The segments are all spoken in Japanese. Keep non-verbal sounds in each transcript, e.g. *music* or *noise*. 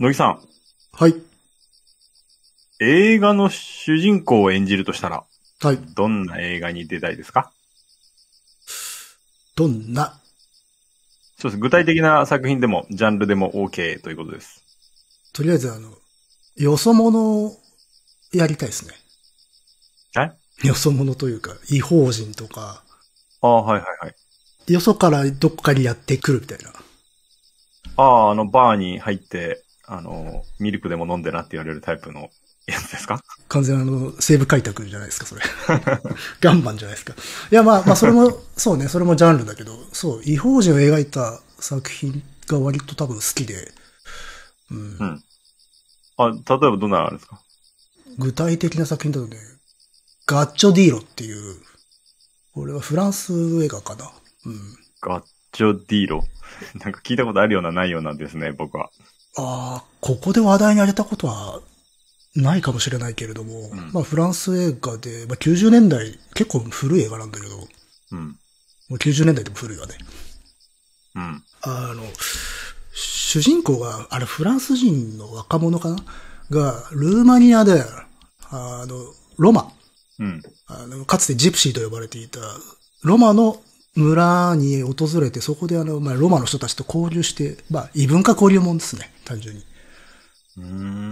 乃木さん、はい。映画の主人公を演じるとしたら、はい。どんな映画に出たいですか？どんな、そうです。具体的な作品でも、ジャンルでも OK ということです。とりあえずあの、よそ者をやりたいですね。え？よそ者というか、違法人とか、ああ、はいはいはい。よそからどっかにやってくるみたいな。ああ、あの、バーに入って、あの、ミルクでも飲んでなって言われるタイプのやつですか？完全あの、西部開拓じゃないですか、それ。*laughs* 岩盤じゃないですか。いや、まあ、まあ、それも、*laughs* そうね、それもジャンルだけど、そう、違法人を描いた作品が割と多分好きで、うんうんあ、例えばどんなのあるんですか？具体的な作品だとね、ガッチョディーロっていう、これはフランス映画かな。うん。ガッチョディーロ。*laughs* なんか聞いたことあるようなないようなですね、僕は。ああ、ここで話題に上げたことはないかもしれないけれども、んまあフランス映画で、まあ90年代、結構古い映画なんだけど、もうん。う90年代でも古いわね。うん。あの、主人公が、あれフランス人の若者かな？が、ルーマニアで、あの、ロマ、うん。あの、かつてジプシーと呼ばれていた、ロマの村に訪れて、そこであの、まあ、ロマの人たちと交流して、まあ、異文化交流もんですね、単純に。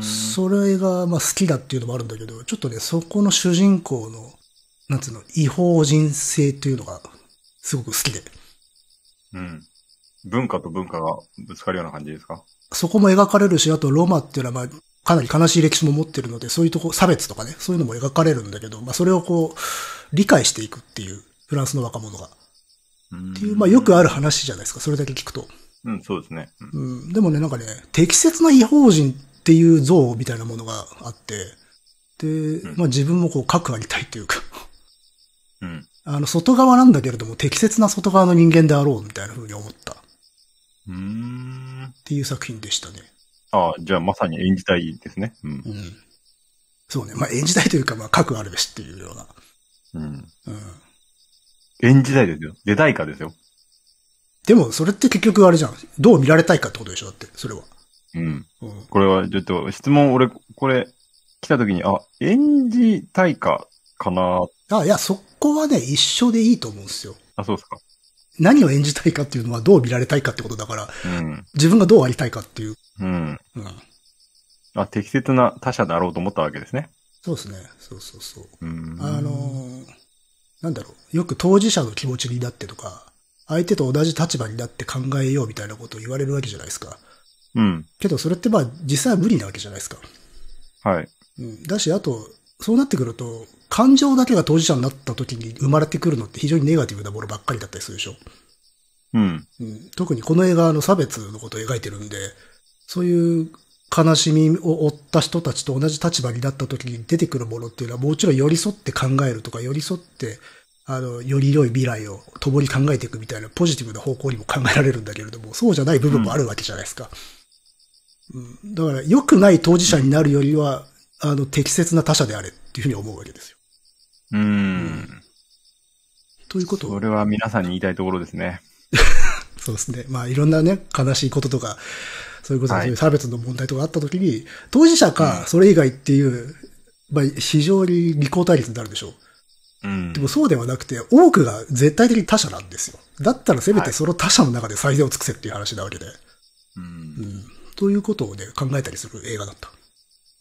それが、まあ、好きだっていうのもあるんだけど、ちょっとね、そこの主人公の、なんつうの、違法人性っていうのが、すごく好きで。うん。文化と文化がぶつかるような感じですか？そこも描かれるし、あとロマっていうのは、まあ、かなり悲しい歴史も持ってるので、そういうとこ、差別とかね、そういうのも描かれるんだけど、まあ、それをこう、理解していくっていう、フランスの若者が。うんっていう、まあ、よくある話じゃないですか、それだけ聞くと。うん、そうですね。うんうん、でもね、なんかね、適切な違法人っていう像みたいなものがあって、で、んまあ自分もこう、核ありたいっていうか、うん。あの、外側なんだけれども、適切な外側の人間であろうみたいな風に思ったっうーん。ていう作品でしたね。ああ、じゃあまさに演じたいですね。うんう。ん。そうね。まあ演じたいというか、まあ核あるべしっていうような。うん。うん。演じたいですよ。出たいかですよ。でも、それって結局あれじゃん。どう見られたいかってことでしょ？だって、それは。うん。うん。これは、ちょっと、質問、俺、これ、来た時に、あ、演じたいか、かなあ、いや、そこはね、一緒でいいと思うんですよ。あ、そうですか。何を演じたいかっていうのはどう見られたいかってことだから、うん。自分がどうありたいかっていう。うん。うん。あ、適切な他者であろうと思ったわけですね。そうですね。そうそうそう。うん。あのーなんだろう。よく当事者の気持ちになってとか、相手と同じ立場になって考えようみたいなことを言われるわけじゃないですか。うん。けどそれってまあ実際は無理なわけじゃないですか。はい。うん。だし、あと、そうなってくると、感情だけが当事者になった時に生まれてくるのって非常にネガティブなものばっかりだったりするでしょ。うん。うん。特にこの映画の差別のことを描いてるんで、そういう悲しみを負った人たちと同じ立場になった時に出てくるものっていうのはもちろん寄り添って考えるとか寄り添って、あの、より良い未来を共に考えていくみたいなポジティブな方向にも考えられるんだけれども、そうじゃない部分もあるわけじゃないですか。うん。だから、良くない当事者になるよりは、あの、適切な他者であれっていうふうに思うわけですよ。うーん。ということをそれは皆さんに言いたいところですね。*laughs* そうですね。まあいろんなね、悲しいこととか、そういうこと、はいそういう差別の問題とかあったときに、当事者かそれ以外っていう、まあ非常に利口対立になるでしょう。うんで。もそうではなくて、多くが絶対的に他者なんですよ。だったらせめてその他者の中で最善を尽くせっていう話なわけで。うんうん。ということをね、考えたりする映画だった。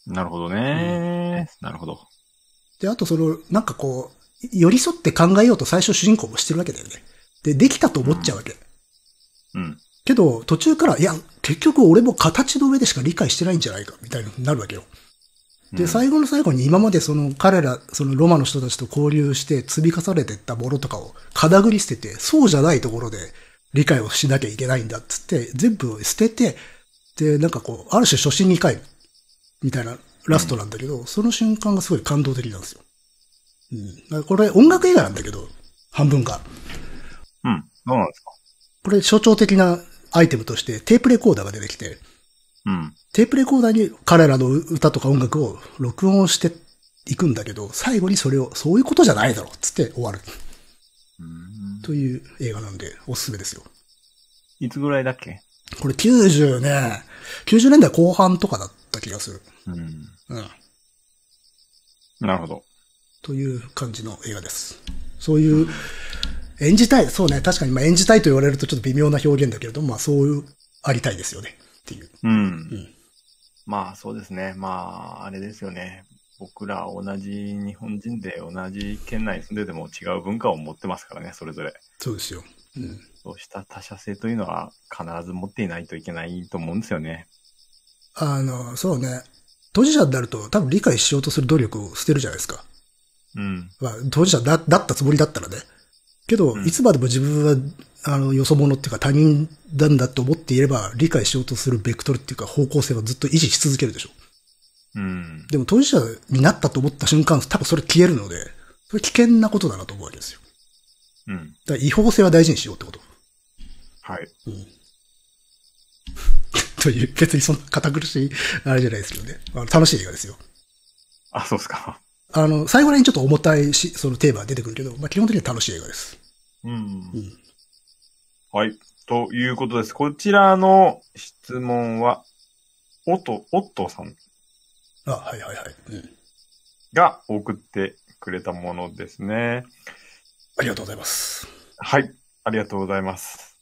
なるほどね。なるほど。で、あとその、なんかこう、寄り添って考えようと最初主人公もしてるわけだよね。で、できたと思っちゃうわけ。うん。けど、途中から、いや、結局俺も形の上でしか理解してないんじゃないか、みたいになるわけよ。で、うん最後の最後に今までその彼ら、そのロマの人たちと交流して積み重ねていったものとかを肩ぐり捨てて、そうじゃないところで理解をしなきゃいけないんだっつって、全部捨てて、で、なんかこう、ある種初心に帰る。みたいなラストなんだけど、その瞬間がすごい感動的なんですよ。うん。これ音楽映画なんだけど、半分が。うん。そうなんですか？これ象徴的なアイテムとしてテープレコーダーが出てきて、うん。テープレコーダーに彼らの歌とか音楽を録音していくんだけど、最後にそれを、そういうことじゃないだろうっつって終わる。うんという映画なんで、おすすめですよ。いつぐらいだっけ？これ90ね、90年代後半とかだった気がする。うん。うん。なるほど。という感じの映画です。そういう、演じたい、そうね、確かにまあ演じたいと言われるとちょっと微妙な表現だけれども、まあそういう、ありたいですよね。っていう。うん。まあそうですね。まあ、あれですよね。僕ら同じ日本人で同じ県内に住んでても違う文化を持ってますからね、それぞれ。そうですよ。うん。そうした他者性というのは必ず持っていないといけないと思うんですよね。あの、そうね。当事者になると多分理解しようとする努力を捨てるじゃないですか。うん。まあ、当事者だだったつもりだったらね。けど、うんいつまでも自分は、あの、よそ者っていうか他人なんだと思っていれば、理解しようとするベクトルっていうか方向性はずっと維持し続けるでしょ。うん。でも当事者になったと思った瞬間、多分それ消えるので、それ危険なことだなと思うわけですよ。うん。だから違法性は大事にしようってこと。はい。*laughs* という、別にそんな堅苦しい、あれじゃないですけどね。あの楽しい映画ですよ。あ、そうですか。あの、最後らにちょっと重たいし、そのテーマが出てくるけど、まあ基本的には楽しい映画です。うん。うん。はい。ということです。こちらの質問は、おと、おっとさんあ、はいはいはい。うん。が送ってくれたものですね。ありがとうございます。はい。ありがとうございます。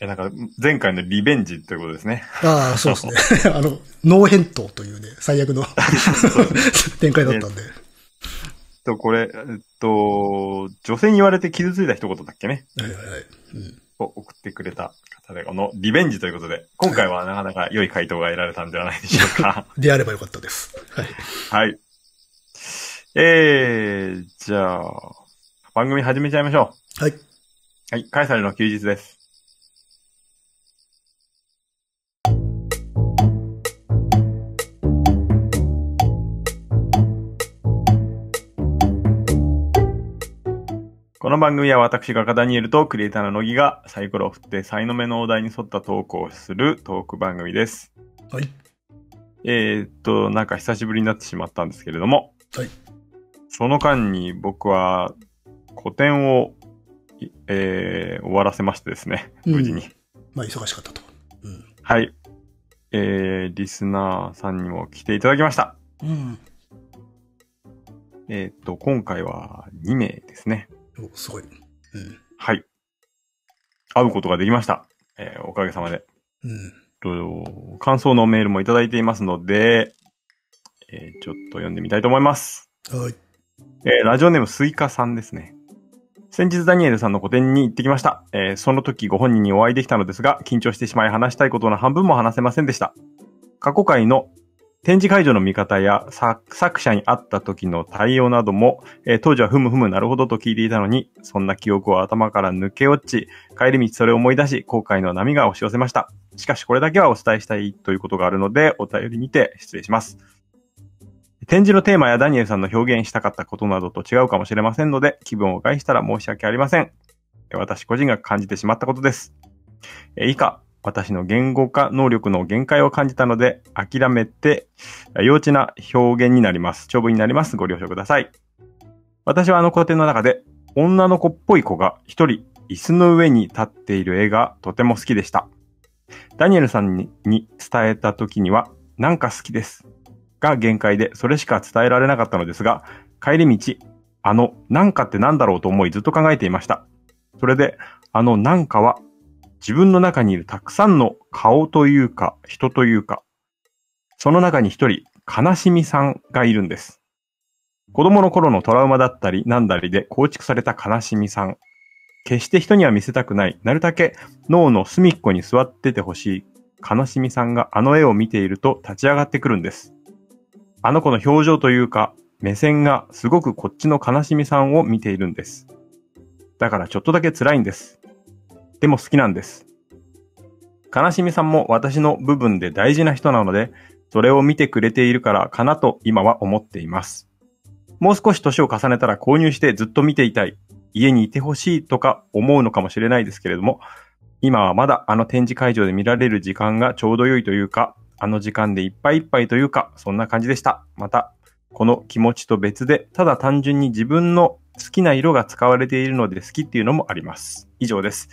え、なんか、前回のリベンジということですね。ああ、そうですね。*laughs* あの、ノー返答というね、最悪の展開だったんで。と、これ、えっと、女性に言われて傷ついた一言だっけね。はいはいはい。うん。を送ってくれた方で、このリベンジということで、今回はなかなか良い回答が得られたんではないでしょうか。であればよかったです。はい。はい。えー、じゃあ、番組始めちゃいましょはい。う。はい、カエサルの休日です。この番組は私がダニエルとクリエイターの乃木がサイコロを振って才の目のお題に沿ったトークをするトーク番組です。はい。えーっと、なんか久しぶりになってしまったんですけれども、はい。その間に僕は個展を、いえー終わらせましてですね、うん無事に。まあ、忙しかったと。うん。はい。えー、リスナーさんにも来ていただきました。うん。えーっと、今回は2名ですね。お、すごい。うん。はい。会うことができました。えーおかげさまで。うん。と感想のメールもいただいていますので、えーちょっと読んでみたいと思います。はい。えーラジオネームスイカさんですね。先日ダニエルさんの個展に行ってきました。えーその時ご本人にお会いできたのですが、緊張してしまい話したいことの半分も話せませんでした。過去回の展示会場の見方や作者に会った時の対応なども、えー当時はふむふむなるほどと聞いていたのに、そんな記憶を頭から抜け落ち、帰り道それを思い出し、後悔の波が押し寄せました。しかしこれだけはお伝えしたいということがあるので、お便りにて失礼します。展示のテーマやダニエルさんの表現したかったことなどと違うかもしれませんので、気分を害したら申し訳ありません。私個人が感じてしまったことです。え以下、私の言語化能力の限界を感じたので、諦めて、幼稚な表現になります。長文になります。ご了承ください。私はあの個展の中で、女の子っぽい子が一人椅子の上に立っている絵がとても好きでした。ダニエルさんにに伝えた時には、なんか好きです。が限界で、それしか伝えられなかったのですが、帰り道、あの、なんかってなんだろうと思いずっと考えていました。それで、あのなんかは、自分の中にいるたくさんの顔というか、人というか、その中に一人、悲しみさんがいるんです。子供の頃のトラウマだったり、なんだりで構築された悲しみさん。決して人には見せたくない、なるだけ脳の隅っこに座っててほしい、悲しみさんがあの絵を見ていると立ち上がってくるんです。あの子の表情というか、目線がすごくこっちの悲しみさんを見ているんです。だからちょっとだけ辛いんです。でも好きなんです。悲しみさんも私の部分で大事な人なので、それを見てくれているからかなと今は思っています。もう少し年を重ねたら購入してずっと見ていたい。家にいてほしいとか思うのかもしれないですけれども、今はまだあの展示会場で見られる時間がちょうど良いというか、あの時間でいっぱいいっぱいというか、そんな感じでした。また、この気持ちと別で、ただ単純に自分の好きな色が使われているので好きっていうのもあります。以上です。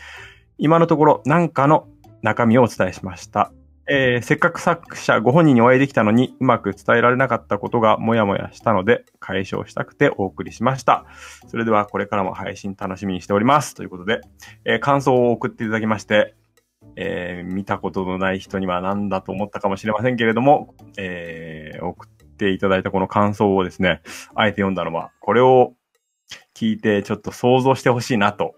今のところ、なんかの中身をお伝えしました。えーせっかく作者ご本人にお会いできたのにうまく伝えられなかったことがもやもやしたので解消したくてお送りしました。それではこれからも配信楽しみにしております。ということで、えー感想を送っていただきまして、えー見たことのない人には何だと思ったかもしれませんけれども、えー送っていただいたこの感想をですね、あえて読んだのは、これを聞いてちょっと想像してほしいなと、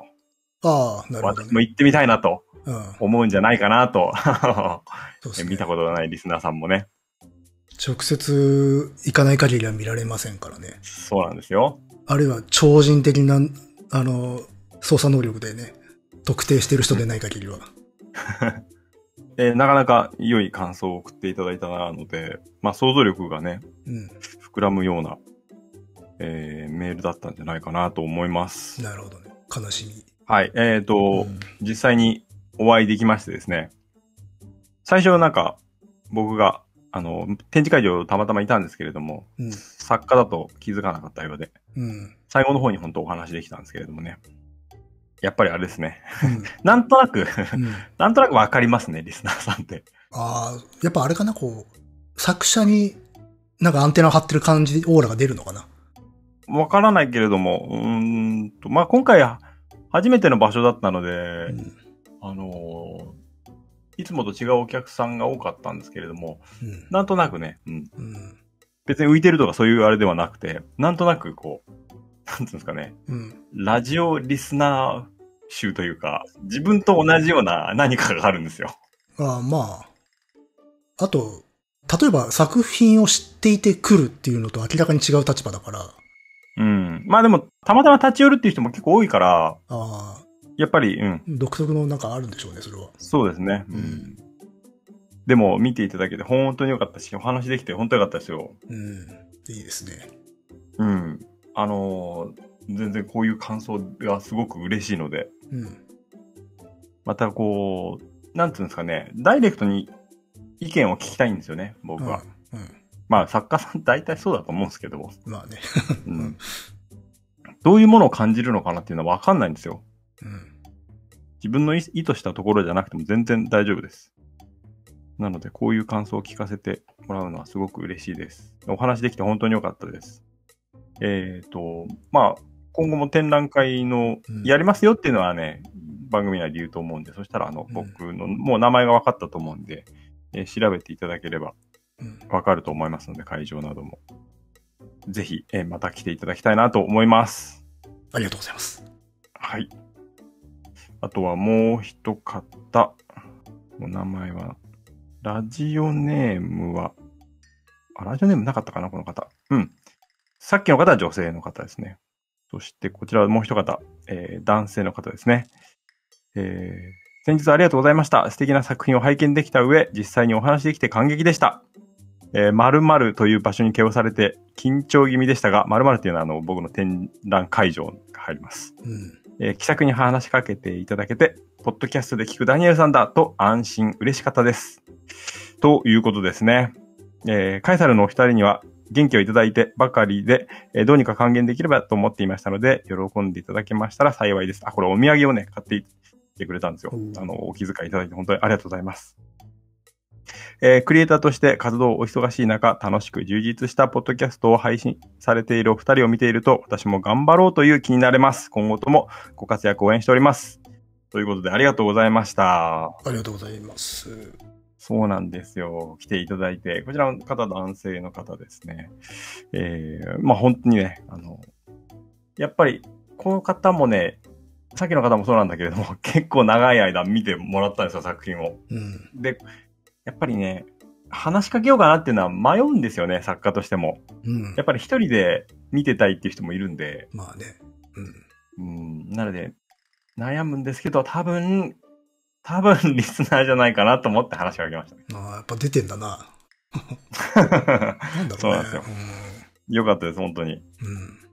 ああ、なるほど私もね。言ってみたいなとうん。思うんじゃないかなと、そうですね。見たことのないリスナーさんもね、直接行かない限りは見られませんからね。そうなんですよ。あるいは超人的な、あの、操作能力でね、特定してる人でない限りは。*laughs* えーなかなか良い感想を送っていただいたので、まあ想像力がね、うん。膨らむような、えーメールだったんじゃないかなと思います。なるほどね。悲しみ。はい。えっ、と、うん実際にお会いできましてですね。最初なんか、僕が、あの、展示会場たまたまいたんですけれども、うん。作家だと気づかなかったようで、うん。最後の方に本当お話できたんですけれどもね。やっぱりあれですね。うん。*laughs* なんとなく、うん。なんとなくわかりますね、リスナーさんって。ああ、やっぱあれかな、こう、作者になんかアンテナを張ってる感じ、オーラが出るのかな？わからないけれども、うーんと、まあ、今回初めての場所だったので、うん。あのーいつもと違うお客さんが多かったんですけれども、うん。なんとなくね、うん、うん。別に浮いてるとかそういうあれではなくて、なんとなくこう、なんていうんですかね、うん。ラジオリスナー集というか、自分と同じような何かがあるんですよ。ああ、まあ。あと、例えば作品を知っていて来るっていうのと明らかに違う立場だから。まあでも、たまたま立ち寄るっていう人も結構多いから、あ、やっぱり、うん、独特のなんかあるんでしょうね、それは。そうですね。うんでも、見ていただけて本当に良かったし、お話できて本当に良かったですよ。うん。いいですね。うん。あのー全然こういう感想がすごく嬉しいので、うん。またこう、なんていうんですかね、ダイレクトに意見を聞きたいんですよね、僕は。うん。うん。まあ、作家さん大体そうだと思うんですけど、まあね。うん、*laughs* どういうものを感じるのかなっていうのはわかんないんですよ。うん。自分の意意図したところじゃなくても全然大丈夫です。なので、こういう感想を聞かせてもらうのはすごく嬉しいです。お話できて本当に良かったです。えっ、と、まあ、今後も展覧会のうんやりますよっていうのはね、番組内で言うと思うんで、そしたらあの、うん僕の、もう名前が分かったと思うんで、えー調べていただければうん。分かると思いますので、会場なども。ぜひ、えーまた来ていただきたいなと思います。ありがとうございます。はい。あとはもう一方。お名前は、ラジオネームは、あ、ラジオネームなかったかな、この方。うん。さっきの方は女性の方ですね。そして、こちらはもう一方、えー男性の方ですね。えー先日ありがとうございました。素敵な作品を拝見できた上、実際にお話できて感激でした。えー、〇〇という場所に毛をされて緊張気味でしたが、〇〇っていうのはあの僕の展覧会場が入ります。うん。えー気さくに話しかけていただけて、ポッドキャストで聞くダニエルさんだと安心、嬉しかったです。ということですね。えーカエサルのお二人には元気をいただいてばかりで、えーどうにか還元できればと思っていましたので、喜んでいただけましたら幸いです。あ、これお土産をね、買っていってくれたんですよあの、お気遣いいただいて本当にありがとうございます。えークリエイターとして活動お忙しい中、楽しく充実したポッドキャストを配信されているお二人を見ていると、私も頑張ろうという気になれます。今後ともご活躍応援しております。ということで、ありがとうございました。ありがとうございます。そうなんですよ。来ていただいて、こちらの方、男性の方ですね。えー、まあ本当にね、あの、やっぱり、この方もね、さっきの方もそうなんだけれども、結構長い間見てもらったんですよ、作品を。うん。で、やっぱりね、話しかけようかなっていうのは迷うんですよね、作家としても。うんや。っぱり一人で見てたいっていう人もいるんで、まあね。うん。うん、なので、悩むんですけど、多分、多分リスナーじゃないかなと思って話しかけましたね。ああ、やっぱ出てんだな。*laughs* なんだろうね。そうなんですよよかったです、本当に。いうん。うん。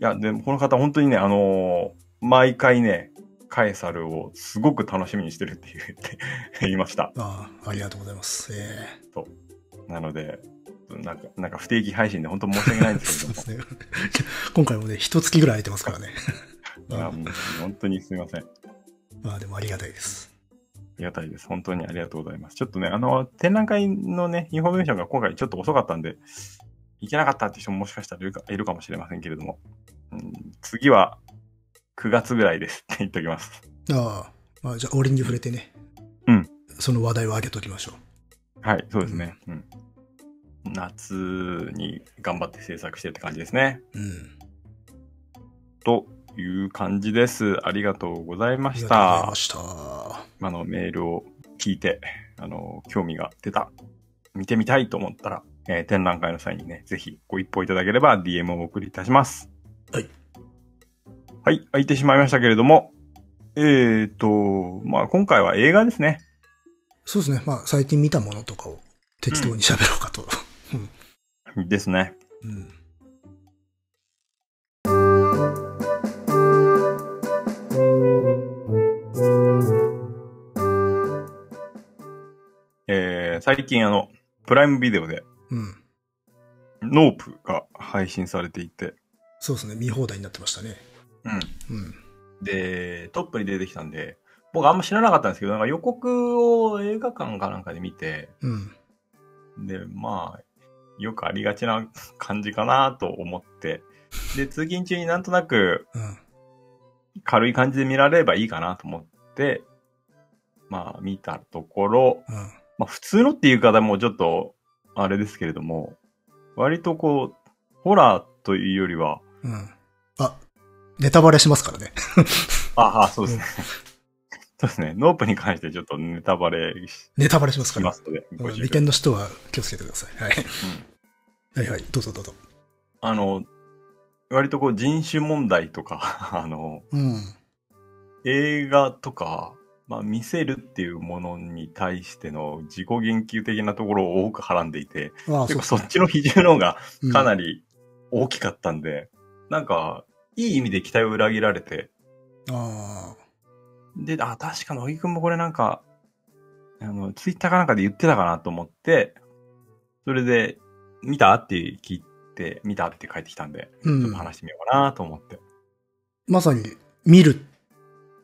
や、でもこの方本当にね、あのー毎回ね、カエサルをすごく楽しみにしてるって言って言いました。ああ、ありがとうございます。ええなので、なんか、なんか不定期配信で本当申し訳ないんですけれども。*laughs* そうですね。今回もね、一月ぐらい空いてますからね。*laughs* いやもう本当にすみません。まあでもありがたいです。ありがたいです。本当にありがとうございます。ちょっとね、あの、展覧会のね、インフォメーションが今回ちょっと遅かったんで、行けなかったって人ももしかしたらいるかいるかもしれませんけれども、うん、次は9月ぐらいですって言っておきます。ああ、まあ、じゃあ、折に触れてね。うん。その話題を上げときましょはい、そうですね。うん。夏に頑張って制作してって感じですね。う。うん。という感じです。ありがとうございましありがとうございたま。した。あの、メールを聞いて、あの、興味が出た、見てみたいと思ったら、えー展覧会の際にね、ぜひご一報いただければ DM をお送りいたします。はい。はい、空いてしまいましたけれども、えーと、まあ今回は映画ですね。そうですね。まあ、最近見たものとかを適当に喋ろうかと。ですね。うん。えー、最近あの、プライムビデオで、うん。ノープが配信されていて、そうですね。見放題になってましたね。うん。うん。で、トップに出てきたんで、僕あんま知らなかったんですけど、なんか予告を映画館かなんかで見て、うん。で、まあ、よくありがちな感じかなと思って、で、通勤中になんとなくうん。軽い感じで見られればいいかなと思って、まあ見たところ、うん。まあ普通のっていう方もちょっとあれですけれども、割とこう、ホラーというよりは、うん。あ、ネタバレしますからね。*laughs* ああ、そうですね。そうですね。ノープに関してちょっとネタバレしネタバレしますから。ますので、うん利権の人は気をつけてください。はい。うんはいはい。どうぞどうぞ。あの、割とこう人種問題とか、*laughs* あの、うん。映画とか、まあ見せるっていうものに対しての自己言及的なところを多くはらんでいて、ああ、そうそっちの比重の方がかなり。り大きかったんで、なんか、いい意味で期待を裏切られて、ああ。で、あ、確か乃木くんもこれなんか、あの、ツイッターかなんかで言ってたかなと思って、それで、見たって聞いて、見たって帰ってきたんで、うんちょっと話してみようかなと思って。まさに、見る、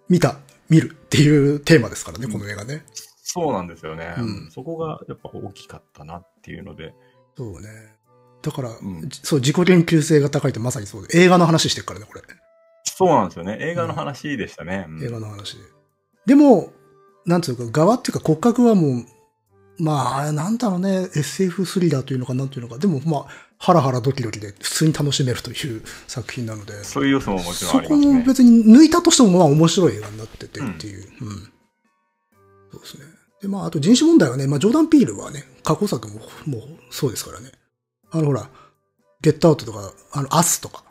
見た、見るっていうテーマですからね、この映画ね。そうなんですよね。うんそこがやっぱ大きかったなっていうので、そうね。だから、んじそう、自己研究性が高いってまさにそうで、映画の話してるからね、これ。そうなんですよね。映画の話でしたね。うん映画の話で。でも、なんつうか、側っていうか骨格はもう、まあ、なんだろうね、SF スリラーというのかなんというのか、でもまあ、ハラハラドキドキで普通に楽しめるという作品なので、そういう要素ももちろんそこありますね。も別に抜いたとしてもまあ面白い映画になっててっていう。うん。そうですね。で、まあ、あと人種問題はね、まあ、ジョーダン・ピールはね、過去作ももうそうですからね。あの、ほら、ゲットアウトとか、あの、アスとか。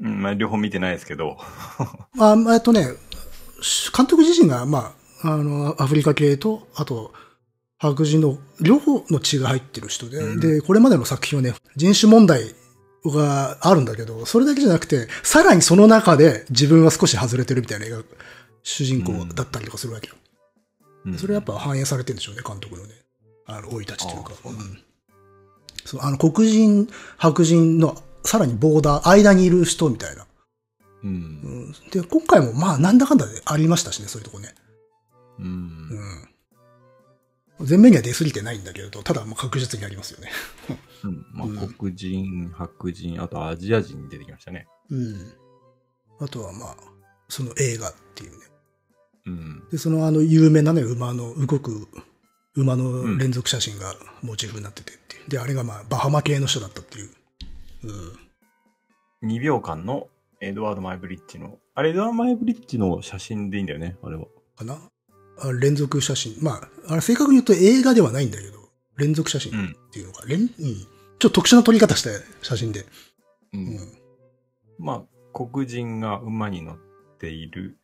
うん、まあ両方見てないですけど、*laughs* あ、えっとね、監督自身が、まあ、あの、アフリカ系と、あと、白人の両方の血が入ってる人で、うんで、これまでの作品はね、人種問題があるんだけど、それだけじゃなくて、さらにその中で自分は少し外れてるみたいな映画、主人公だったりとかするわけよ。うんそれやっぱ反映されてるんでしょうね、監督のね。あの、生い立ちというかあ。そうなんうんそう、あの、黒人、白人の、さらにボーダー、間にいる人みたいな。うんう。ん、で、今回もまあ、なんだかんだでありましたしね、そういうとこね。うん。うん。全面には出過ぎてないんだけれど、ただまあ確実にありますよね。うんまうんあ、黒人、白人、あとアジア人に出てきましたね。うん。あとはまあ、その映画っていうね。うん。で、そのあの有名なね、馬の、動く馬の連続写真がモチーフになってて。で、あれがまあ、バハマ系の人だったっていう。うん。2秒間のエドワード・マイブリッジの、あれ、エドワード・マイブリッジの写真でいいんだよね、あれは。かな？あ連続写真。まあ、あれ正確に言うと映画ではないんだけど、連続写真っていうのが、連うん。ちょっと特殊な撮り方した写真で。う。うんん。まあ、黒人が馬に乗っている、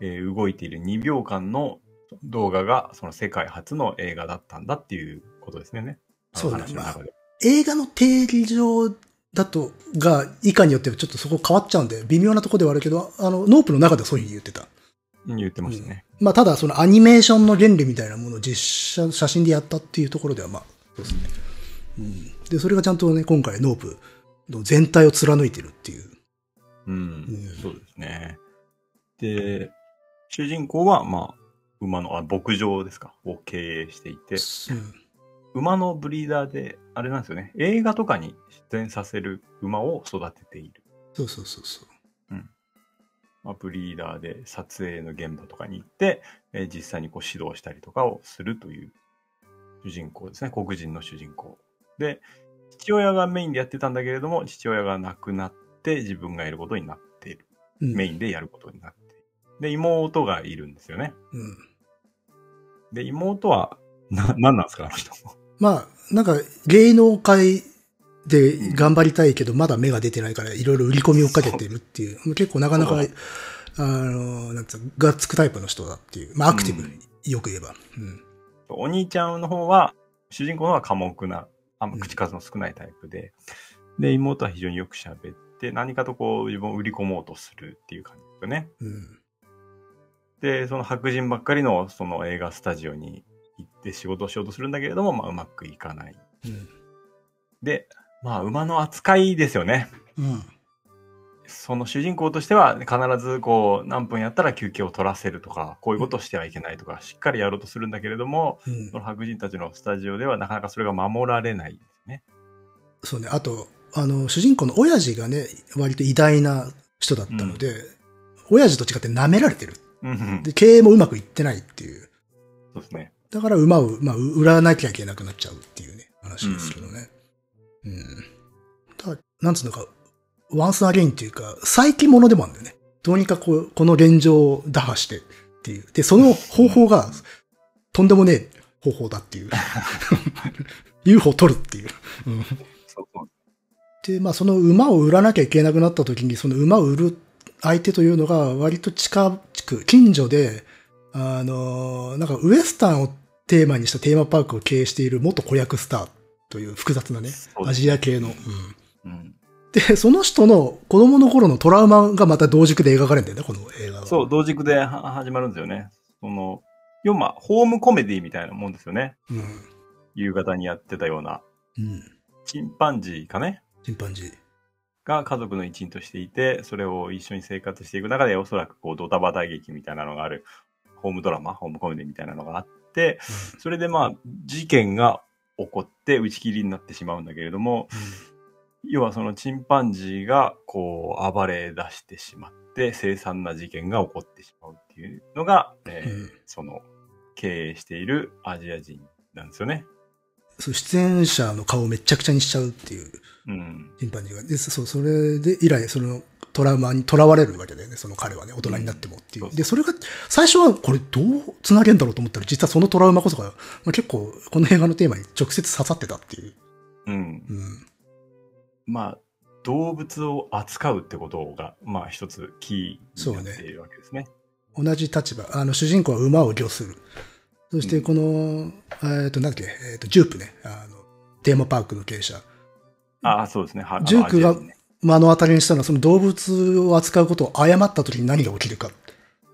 えー動いている2秒間の動画が、その世界初の映画だったんだっていうことですね。そうだ話の中で。映画の定義上だと、が、以下によってはちょっとそこ変わっちゃうんで、微妙なところではあるけど、あの、ノープの中ではそういうふうに言ってた。うん言ってましたね。まあ、ただ、そのアニメーションの原理みたいなものを実写、写真でやったっていうところでは、まあ、そうですね。うん。で、それがちゃんとね、今回ノープの全体を貫いてるっていう。うん、うんそうですね。で、主人公は、まあ、馬の、あ、牧場ですか、を経営していて、うん。馬のブリーダーで、あれなんですよね、映画とかに出演させる馬を育てている。そうそうそうそう。まあ、ブリーダーで撮影の現場とかに行って、えー実際にこう指導したりとかをするという主人公ですね。黒人の主人公。で、父親がメインでやってたんだけれども、父親が亡くなって自分がやることになっている。うん。メインでやることになっている。で、妹がいるんですよね。うん。で、妹は、な、何なんですかあの人。まあ、なんか、芸能界で頑張りたいけど、まだ芽が出てないから、いろいろ売り込みをかけてるっていう、結構なかなか、あの、なんつうの、がっつくタイプの人だっていう。まあ、アクティブに、よく言えば。うん。お兄ちゃんの方は、主人公の方は寡黙な、あんま口数の少ないタイプで、で、妹は非常によく喋って、何かとこう自分を売り込もうとするっていう感じですよね。うん。で、その白人ばっかりのその映画スタジオに行って仕事をしようとするんだけれども、まあうまくいかない。うん。で、まあ馬の扱いですよね。うん。その主人公としては必ずこう何分やったら休憩を取らせるとか、こういうことをしてはいけないとか、しっかりやろうとするんだけれども、うんその白人たちのスタジオではなかなかそれが守られないんですね。そうね。あと、あの、主人公の親父がね、割と偉大な人だったので、親父と違って舐められてる。うんうん。で、経営もうまくいってないっていう。そうですね。だから馬を、まあ、売らなきゃいけなくなっちゃうっていうね、話ですけどね。うん。ただ、なんつうのか、ワンスアゲインっていうか、再起物でもあるんだよね。どうにかこう、この現状を打破してっていう。で、その方法が、とんでもねえ方法だっていう。*laughs* UFO を取るっていう。うん。で、まあその馬を売らなきゃいけなくなった時に、その馬を売る相手というのが割と近く、近所で、あの、なんかウエスタンをテーマにしたテーマパークを経営している元子役スターという複雑なね、アジア系の。うんうん。で、その人の子供の頃のトラウマがまた同軸で描かれるんだよね、この映画は。そう、同軸では始まるんですよね。その、要はまあ、ホームコメディみたいなもんですよね。うん。夕方にやってたような。うん。チンパンジーかねチンパンジー。が家族の一員としていて、それを一緒に生活していく中で、おそらくこう、ドタバタ劇みたいなのがある、ホームドラマ、ホームコメディみたいなのがあって、それでまあ、事件が起こって打ち切りになってしまうんだけれども、要はそのチンパンジーがこう暴れ出してしまって凄惨な事件が起こってしまうっていうのが、えーうんその経営しているアジア人なんですよね。そう、出演者の顔をめっちゃくちゃにしちゃうっていう。うん。チンパンジーが。で、そう、それで以来、そのトラウマに囚われるわけだよね、その彼はね、大人になってもっていう。うんで、それが、最初はこれどう繋げんだろうと思ったら、実はそのトラウマこそが、まあ、結構、この映画のテーマに直接刺さってたっていう。うん。うん。まあ、動物を扱うってことが、まあ一つキーになっているわけですね。同じ立場、あの、主人公は馬を御する。そして、この、えっ、と、なんだっけ、えっ、と、ジュープね、あの、テーマパークの経営者。ああ、そうですね。はジュークがね目の当たりにしたのは、その動物を扱うことを誤った時に何が起きるかっ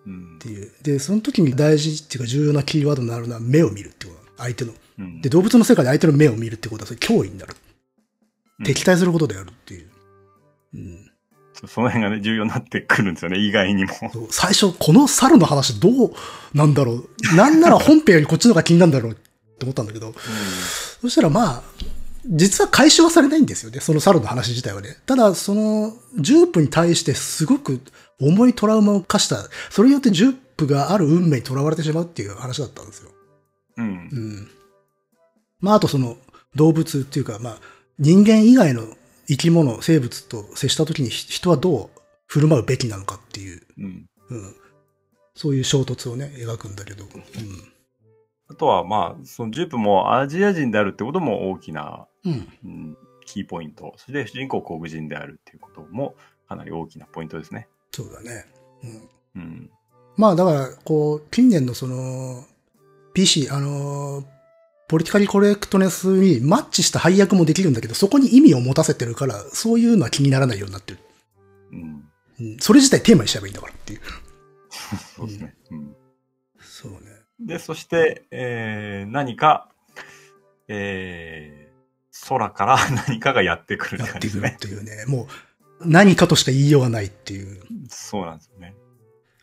うんていう。で、その時に大事っていうか重要なキーワードになるのは目を見るっていうこと相手の。うんで、動物の世界で相手の目を見るってことは、それ脅威になる。うん敵対することであるっていう。うん、そその辺がね、重要になってくるんですよね、意外にも。最初、この猿の話どうなんだろう。なんなら本編よりこっちの方が気になるんだろうって思ったんだけど、そしたらまあ、実は解消はされないんですよね。その猿の話自体はね。ただ、その、ジュープに対してすごく重いトラウマを課した。それによってジュープがある運命に囚われてしまうっていう話だったんですよ。うん。うん。まあ、あとその、動物っていうか、まあ、人間以外の生き物、生物と接した時にひ人はどう振る舞うべきなのかっていう、うん。うん。そういう衝突をね、描くんだけど。うん。あとは、まあ、そのジュープもアジア人であるってことも大きな、うん。うん、キーポイント。そして主人公黒人であるっていうこともかなり大きなポイントですね。そうだね。うん。うん。まあだから、こう、近年のその、PC、あのー、ポリティカリコレクトネスにマッチした配役もできるんだけど、そこに意味を持たせてるから、そういうのは気にならないようになってる。うん。うん。それ自体テーマにしちゃえばいいんだからっていう。*laughs* そうですね。うん。そうね。で、そして、えー、何か、えー、空から *laughs* 何かがやってくるやってくるっ感じですね。ていうね。もう、何かとしか言いようがないっていう。そうなんですよね。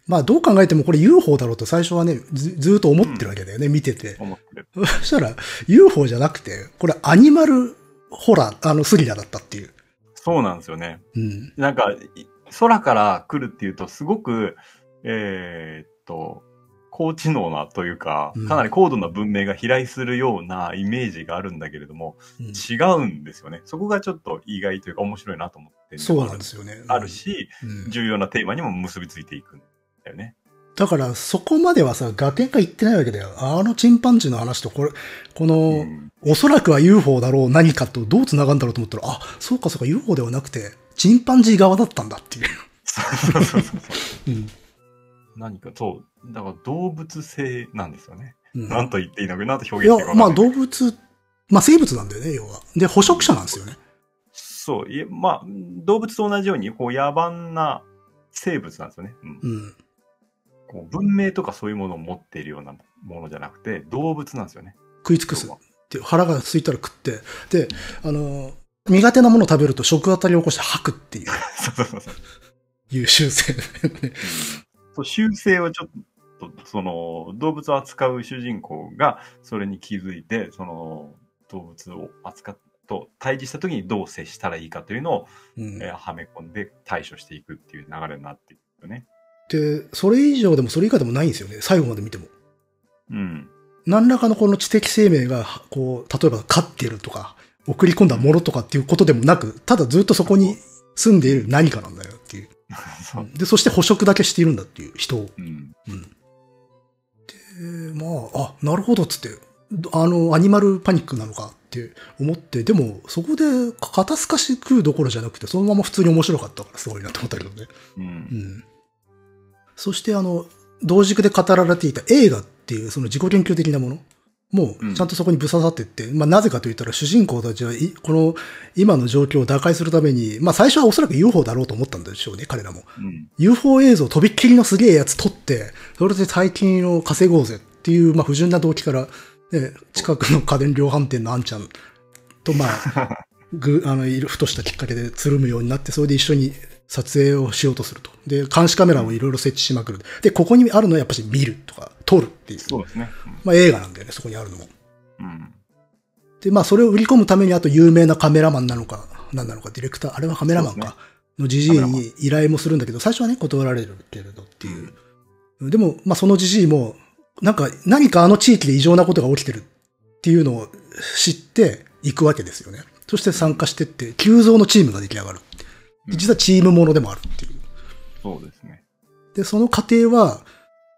まあどう考えてもこれ UFO だろうと最初はね、ずずーっと思ってるわけだよね、見てて。思ってる。*laughs* そしたら UFO じゃなくて、これアニマルホラー、あのスリラーだったっていう。そうなんですよね。うん。なんか、い空から来るっていうと、すごく、えーっと、高知能なというかうん、かなり高度な文明が飛来するようなイメージがあるんだけれども、うん違うんですよね。そこがちょっと意外というか面白いなと思って、そうなんですよね。あるし、うん重要なテーマにも結びついていくんだよね。だから、そこまではさ、崖が言ってないわけだよ。あのチンパンジーの話と、これ、この、うんおそらくは UFO だろう、何かとどう繋がるんだろうと思ったら、あ、そうかそうか UFO ではなくて、チンパンジー側だったんだっていう。そうそうそうそう。*laughs* うん。何か、そう。だから動物性なんですよね。うんなんと言っていいのかなとい表現していいや、まあかわかんない動物、まあ生物なんだよね、要は。で、捕食者なんですよね。そう。いえまあ、動物と同じように、こう、野蛮な生物なんですよね。うんうん。こう文明とかそういうものを持っているようなものじゃなくて、動物なんですよね。食い尽くす。っていう腹が空いたら食って、で、あの、苦手なものを食べると食当たりを起こして吐くっていう、*laughs* そうそうそう。いう習性ね。そう習性をちょっと、その、動物を扱う主人公が、それに気づいて、その、動物を扱っと対峙した時にどう接したらいいかというのを、うんえーはめ込んで対処していくっていう流れになっていくよね。で、それ以上でもそれ以下でもないんですよね。最後まで見ても。うん。何らかのこの知的生命が、こう、例えば飼ってるとか、送り込んだものとかっていうことでもなく、ただずっとそこに住んでいる何かなんだよ。*laughs* そう。で、そして捕食だけしているんだっていう人を。うん。うん。で、まあ、あ、なるほどっつって、あの、アニマルパニックなのかって思って、でも、そこで肩透かし食うどころじゃなくて、そのまま普通に面白かったからすごいなと思ったけどね。う。うんん。そして、あの、同軸で語られていた映画っていう、その自己研究的なものもうんちゃんとそこにぶささってって、まあなぜかと言ったら主人公たちはい、この今の状況を打開するために、まあ最初はおそらく UFO だろうと思ったんでしょうね、彼らも。うん。UFO 映像とびっきりのすげえやつ撮って、それで大金を稼ごうぜっていう、まあ不純な動機から、ね、近くの家電量販店のあんちゃんと、まあ、*laughs* ぐ、あの、いる、ふとしたきっかけでつるむようになって、それで一緒に撮影をしようとすると。で、監視カメラをいろいろ設置しまくる。で、ここにあるのはやっぱし見るとか、撮るっていう。そうですね。まあ映画なんだよね、そこにあるのも。うん。で、まあそれを売り込むためにあと有名なカメラマンなのか、何なのか、ディレクター、あれはカメラマンか、のじじいに依頼もするんだけど、最初はね、断られるけれどっていう。でも、まあそのじじいも、なんか、何かあの地域で異常なことが起きてるっていうのを知っていくわけですよね。そして参加してって、急増のチームが出来上がる。で実はチームものでもあるっていう。そうですね。で、その過程は、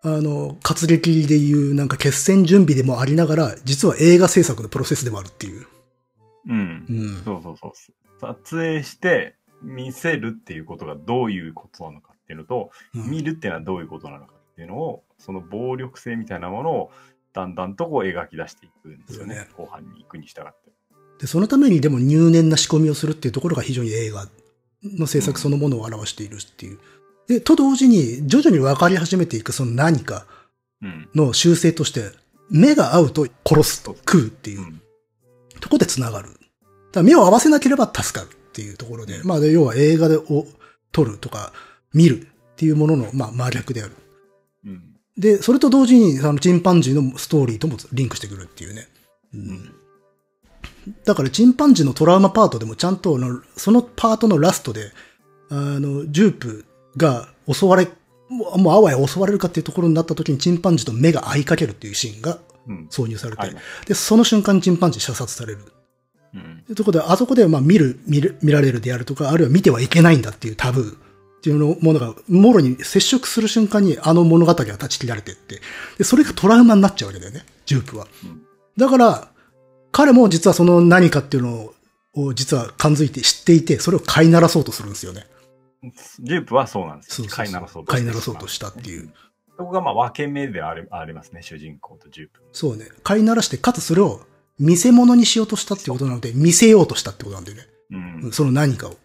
あの、活劇でいうなんか決戦準備でもありながら、実は映画制作のプロセスでもあるっていう。うんう。ん。そうそうそう。撮影して見せるっていうことがどういうことなのかっていうのと、うん見るっていうのはどういうことなのかっていうのを、その暴力性みたいなものをだんだんとこう描き出していくんですよね。そうね後半に行くに従って。で、そのためにでも入念な仕込みをするっていうところが非常に映画の制作そのものを表しているっていう。で、と同時に徐々に分かり始めていくその何かうん。の修正として、目が合うと殺すと食うっていううんところで繋がる。目を合わせなければ助かるっていうところで、まあで、要は映画でを撮るとか見るっていうものの、まあ真逆である。うん。で、それと同時に、あの、チンパンジーのストーリーともリンクしてくるっていうね。うん。だから、チンパンジーのトラウマパートでもちゃんとあの、そのパートのラストで、あの、ジュープが襲われ、もう、あわや襲われるかっていうところになった時にチンパンジーと目が合いかけるっていうシーンがうん。挿入されて、はい。で、その瞬間にチンパンジー射殺される。うん。というところで、あそこで、まあ、見る、見る、見られるであるとか、あるいは見てはいけないんだっていうタブーっていうのものが、もろに接触する瞬間にあの物語が断ち切られてって、で、それがトラウマになっちゃうわけだよね、ジュープは。うんだから、彼も実はその何かっていうのを、実は感づいて知っていて、それを飼いならそうとするんですよね。ジュープはそうなんです飼いならそうと飼いならそうとしたっていう。そこがまあ分け目でありありますね、主人公とジュープ。そうね。飼いならして、かつそれを見せ物にしようとしたってことなので、見せようとしたってことなんだよね。うん。その何かを。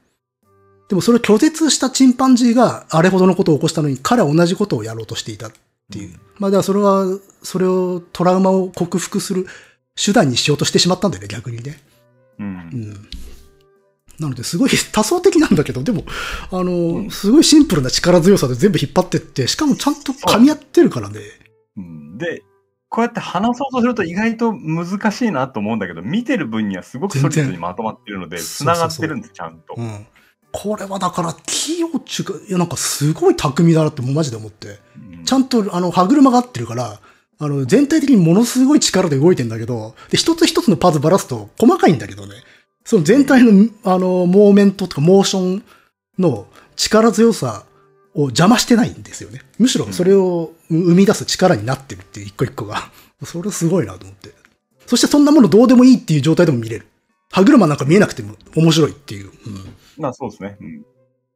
でもそれを拒絶したチンパンジーがあれほどのことを起こしたのに彼は同じことをやろうとしていたっていう。まあだからそれは、それをトラウマを克服する手段にしようとしてしまったんだよね、逆にね。う。うんん。なので、すごい多層的なんだけど、でも、あの、すごいシンプルな力強さで全部引っ張ってって、しかもちゃんと噛み合ってるからね。うんで、こうやって話そうとすると意外と難しいなと思うんだけど、見てる分にはすごくソリッドにまとまってるので、繋がってるんです、ちゃんと。うん。これはだから、器用っちゅうか、いや、なんかすごい巧みだなって、もうマジで思って。うんちゃんと、あの、歯車が合ってるから、あの、全体的にものすごい力で動いてんだけど、で、一つ一つのパズばらすと細かいんだけどね。その全体の、あの、モーメントとかモーションの力強さを邪魔してないんですよね。むしろそれを生み出す力になってるっていう一個一個が。*laughs* それすごいなと思って。そしてそんなものどうでもいいっていう状態でも見れる。歯車なんか見えなくても面白いっていう。うんまあそうですね。うん。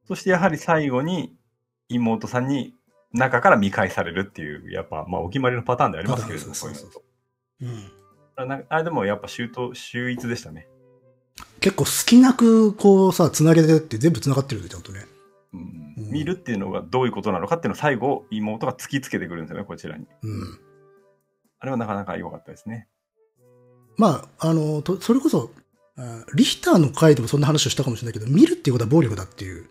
そしてやはり最後に妹さんに中から見返されるっていう、やっぱまあお決まりのパターンでありますけれども、そそうそうそうういうのと。うんあなあれでもやっぱ周到、秀逸でしたね。結構好きなくこうさ、繋げてって全部繋がってるで、ちゃんとね。うんうん見るっていうのがどういうことなのかっていうのを最後妹が突きつけてくるんですよね、こちらに。うん。あれはなかなか良かったですね。まあ、あの、とそれこそ、あリヒターの回でもそんな話をしたかもしれないけど、見るっていうことは暴力だっていう。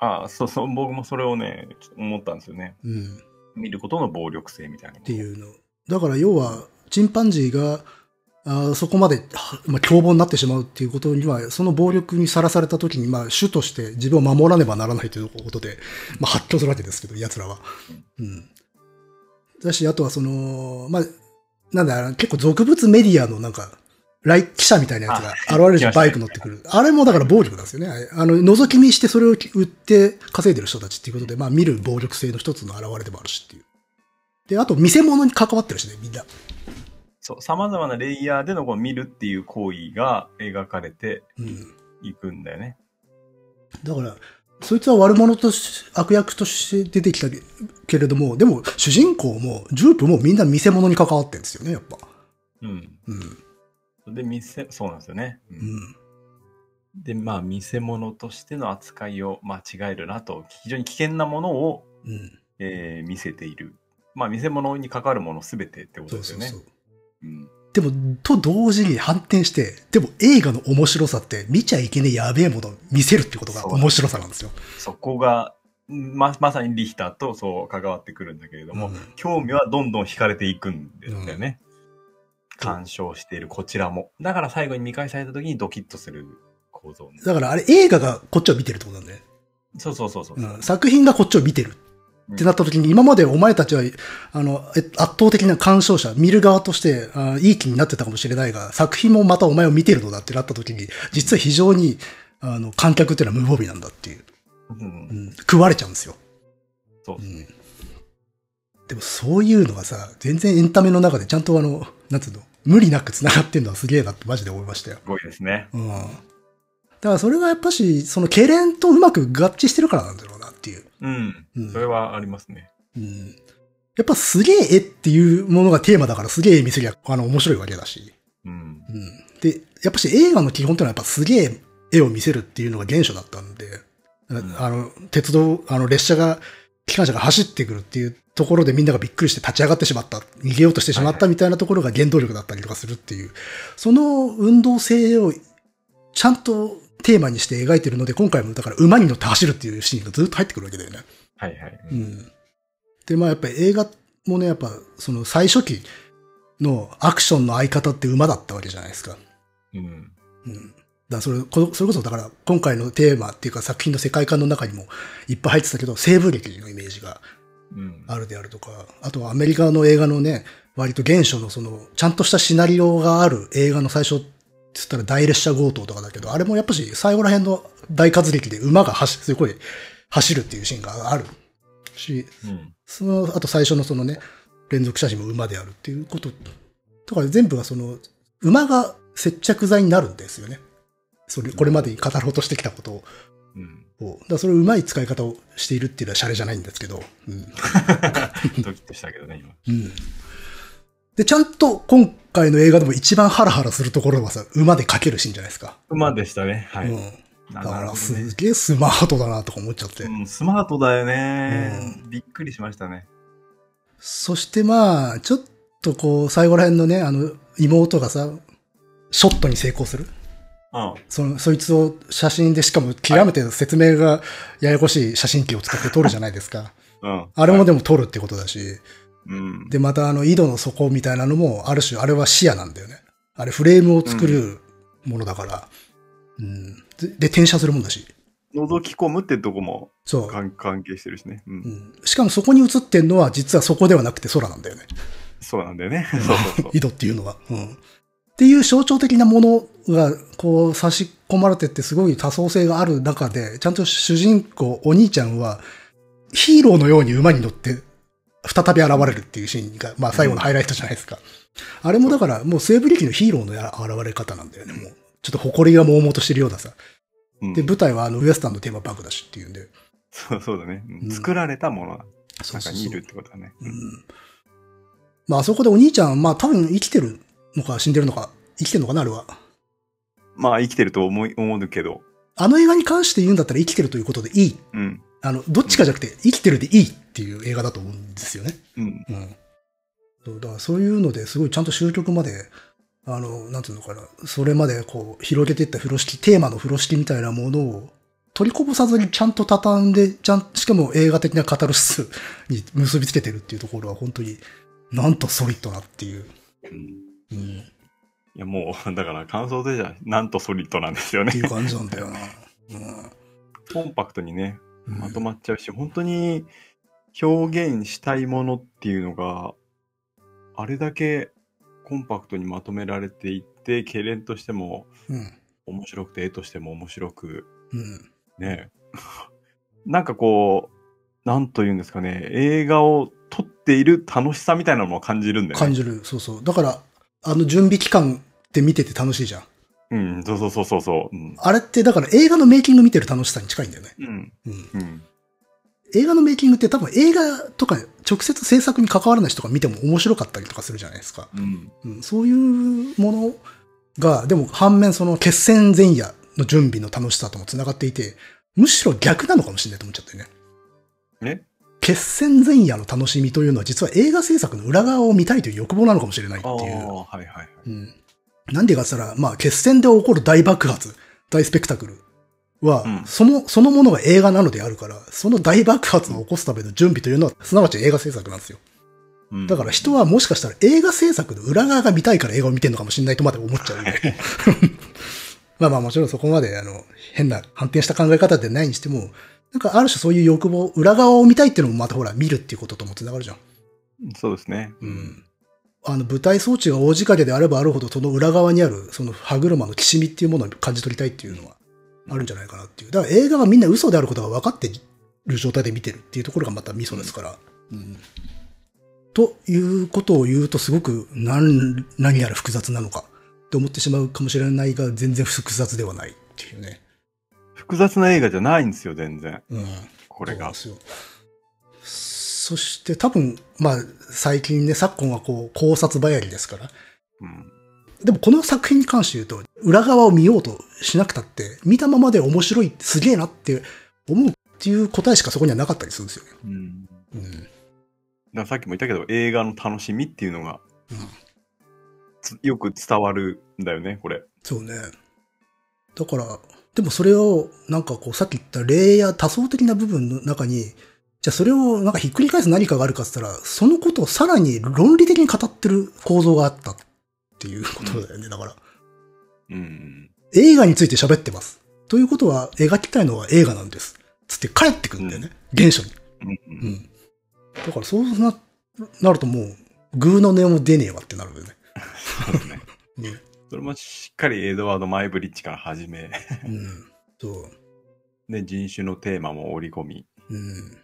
ああ、そうそう、僕もそれをね、思ったんですよね。うん。っ見ることの暴力性みたいなもの。ていうの。だから要は、チンパンジーが、あそこまで、はまあ、凶暴になってしまうっていうことには、その暴力にさらされた時に、まあ、主として自分を守らねばならないということで、まあ、発狂するわけですけど、奴らは。うん。だし、あとはその、まあ、なんだ、結構俗物メディアのなんか、来記者みたいなやつがあ現れるじゃん、バイク乗ってくる。あれもだから暴力なんですよね。あの、覗き見してそれを売って稼いでる人たちっていうことで、まあ見る暴力性の一つの表れでもあるしっていう。で、あと見せ物に関わってるしね、みんな。そう、様々なレイヤーでのこう見るっていう行為が描かれてうん。いくんだよね。だから、そいつは悪者とし、悪役として出てきたけけれども、でも主人公も、ジュープもみんな見せ物に関わってるんですよね、やっぱ。うん。うん。で、見せ、そうなんですよね。ううんん。で、まあ、見せ物としての扱いを間違えるなと、非常に危険なものを、うん。えー見せている。まあ、見せ物に関わるものすべてってことですよね。そうそうそう。うんでも、と同時に反転して、でも映画の面白さって見ちゃいけねえやべえものを見せるってことが面白さなんですよ。そこが、ま、まさにリヒターとそう関わってくるんだけれども、うん興味はどんどん惹かれていくんですよね。うん鑑賞しているこちらも。だから最後に見返された時にドキッとする構造。だからあれ映画がこっちを見てるってことなんだね。そうそうそうそう。うん、作品がこっちを見てるってなった時に、今までお前たちは、あの、え圧倒的な鑑賞者、見る側としてあいい気になってたかもしれないが、作品もまたお前を見てるのだってなった時に、実は非常に、あの、観客っていうのは無防備なんだっていう、うんうん、食われちゃうんですよ。そうう。ん。でもそういうのがさ、全然エンタメの中でちゃんとあの、なんつうの、無理なく繋がってんのはすげえなってマジで思いましたよ。すごいですね。うん。だからそれがやっぱし、そのケレンとうまく合致してるからなんだろうなっていう。うん。うんそれはありますね。うん。やっぱすげえ絵っていうものがテーマだからすげえ絵見せりゃ、あの、面白いわけだし。うん。うん。で、やっぱし映画の基本ってのはやっぱすげえ絵を見せるっていうのが原初だったんで、んあの、鉄道、あの、列車が、機関車が走ってくるっていうところでみんながびっくりして立ち上がってしまった、逃げようとしてしまったみたいなところが原動力だったりとかするっていう、その運動性をちゃんとテーマにして描いてるので、今回もだから馬に乗って走るっていうシーンがずっと入ってくるわけだよね。はいはい。うん。で、まあやっぱり映画もね、やっぱその最初期のアクションの相方って馬だったわけじゃないですか。うん。うん。だそれ、こそれこそだから今回のテーマっていうか作品の世界観の中にもいっぱい入ってたけど、西部劇のイメージがうん。あるであるとか、あとはアメリカの映画のね、割と原初のその、ちゃんとしたシナリオがある映画の最初って言ったら大列車強盗とかだけど、あれもやっぱし最後ら辺の大活劇で馬が走、すごい走るっていうシーンがあるし、うん。その、あと最初のそのね、連続写真も馬であるっていうこと。とか全部がその、馬が接着剤になるんですよね。それ、これまでに語ろうとしてきたことを。だからそれをうまい使い方をしているっていうのはシャレじゃないんですけど。うん。*laughs* ドキッとしたけどね、今。うん。で、ちゃんと今回の映画でも一番ハラハラするところはさ、馬でかけるシーンじゃないですか。馬でしたね。はい。うん。だからすげえスマートだなとか思っちゃって。うん、スマートだよね、びっくりしましたね。そしてまあ、ちょっとこう、最後ら辺のね、あの、妹がさ、ショットに成功する。うん。その、そいつを写真で、しかも極めて説明がややこしい写真機を使って撮るじゃないですか。*laughs* うん。あれもでも撮るってことだし。うん。で、またあの、井戸の底みたいなのも、ある種、あれは視野なんだよね。あれフレームを作るものだから。うん。で、で転写するもんだし。覗き込むってとこもそう。関関係してるしね。うん。うん、しかもそこに映ってんのは、実はそこではなくて空なんだよね。そうなんだよね。*laughs* そうそうそう。*laughs* 井戸っていうのは。うん。っていう象徴的なものが、こう、差し込まれてって、すごい多層性がある中で、ちゃんと主人公、お兄ちゃんは、ヒーローのように馬に乗って、再び現れるっていうシーンが、まあ最後のハイライトじゃないですか。あれもだから、もう西部劇のヒーローのや現れ方なんだよね、もう。ちょっと誇りが悶々としてるようなさ。うんで、舞台はあの、ウエスタンのテーマパークだしっていうんで。そう *laughs* そうだね。作られたものが中にいるってことだね。うんうん。まああそこでお兄ちゃん、まあ多分生きてるのか死んでるのか、生きてるのかな、あれは。まあ生きてると思い思うけど。あの映画に関して言うんだったら生きてるということでいい。うん。あの、どっちかじゃなくて生きてるでいいっていう映画だと思うんですよね。うん。うん。そうだからそういうのですごいちゃんと終局まで、あの、なんていうのかな、それまでこう広げていった風呂敷、テーマの風呂敷みたいなものを取りこぼさずにちゃんと畳んで、ちゃん、しかも映画的なカタルシスに結びつけてるっていうところは本当に、なんとソリッドなっていう。うんうん。いやもう、*laughs* だから感想でじゃ、なんとソリッドなんですよねってい。う感じなんだよな。*laughs* コンパクトにね、うん。まとまっちゃうし、本当に表現したいものっていうのが、あれだけコンパクトにまとめられていて、経連としてもうん。面白くて、絵としても面白く、うん。ね。*laughs* なんかこう、なんと言うんですかね、映画を撮っている楽しさみたいなのも感じるんだよね。感じる。そうそう。だから、あの準備期間って見てて楽しいじゃん。うん、そうそうそうそうそう。うん。あれってだから映画のメイキング見てる楽しさに近いんだよね。うん。うん。うん。映画のメイキングって多分映画とか直接制作に関わらない人が見ても面白かったりとかするじゃないですか。うん。うん、そういうものが、でも反面その決戦前夜の準備の楽しさとも繋がっていて、むしろ逆なのかもしれないと思っちゃったよね。ね決戦前夜の楽しみというのは実は映画制作の裏側を見たいという欲望なのかもしれないっていう。はいはいはい。うん。なんでかって言ったら、まあ決戦で起こる大爆発、大スペクタクルは、うんその、そのものが映画なのであるから、その大爆発を起こすための準備というのは、すなわち映画制作なんですよ。うんだから人はもしかしたら映画制作の裏側が見たいから映画を見てるのかもしれないとまで思っちゃうね。*laughs* まあまあもちろんそこまであの変な反転した考え方でないにしても、なんかある種そういう欲望、裏側を見たいっていうのもまたほら見るっていうこととも繋がるじゃん。そうですね。うん。あの舞台装置が大仕掛けであればあるほどその裏側にあるその歯車のきしみっていうものを感じ取りたいっていうのはあるんじゃないかなっていう。だから映画はみんな嘘であることが分かってる状態で見てるっていうところがまたミソですから。うんということを言うとすごく何、何やら複雑なのかって思ってしまうかもしれないが全然複雑ではないっていうね。複雑な映画じゃないんですよ、全然。うん。これが。そうなんですよ。そして多分、まあ最近ね、昨今はこう考察ばやりですから。うん。でもこの作品に関して言うと、裏側を見ようとしなくたって、見たままで面白い、すげえなって思うっていう答えしかそこにはなかったりするんですよね。うん。うん。だからさっきも言ったけど、映画の楽しみっていうのがうん、つよく伝わるんだよね、これ。そうね。だから、でもそれを、なんかこう、さっき言ったレイヤー多層的な部分の中に、じゃあそれをなんかひっくり返す何かがあるかって言ったら、そのことをさらに論理的に語ってる構造があったっていうことだよね。だから、うん。映画について喋ってます。ということは、描きたいのは映画なんです。つって帰ってくるんだよね。原初に。うん。う。うんん。だからそうな、なるともう、グーの音も出ねえわってなるよね。*laughs* そうね。ね。それもしっかりエドワード・マイブリッジから始め、うん。そう。*laughs* で、人種のテーマも織り込み。うん。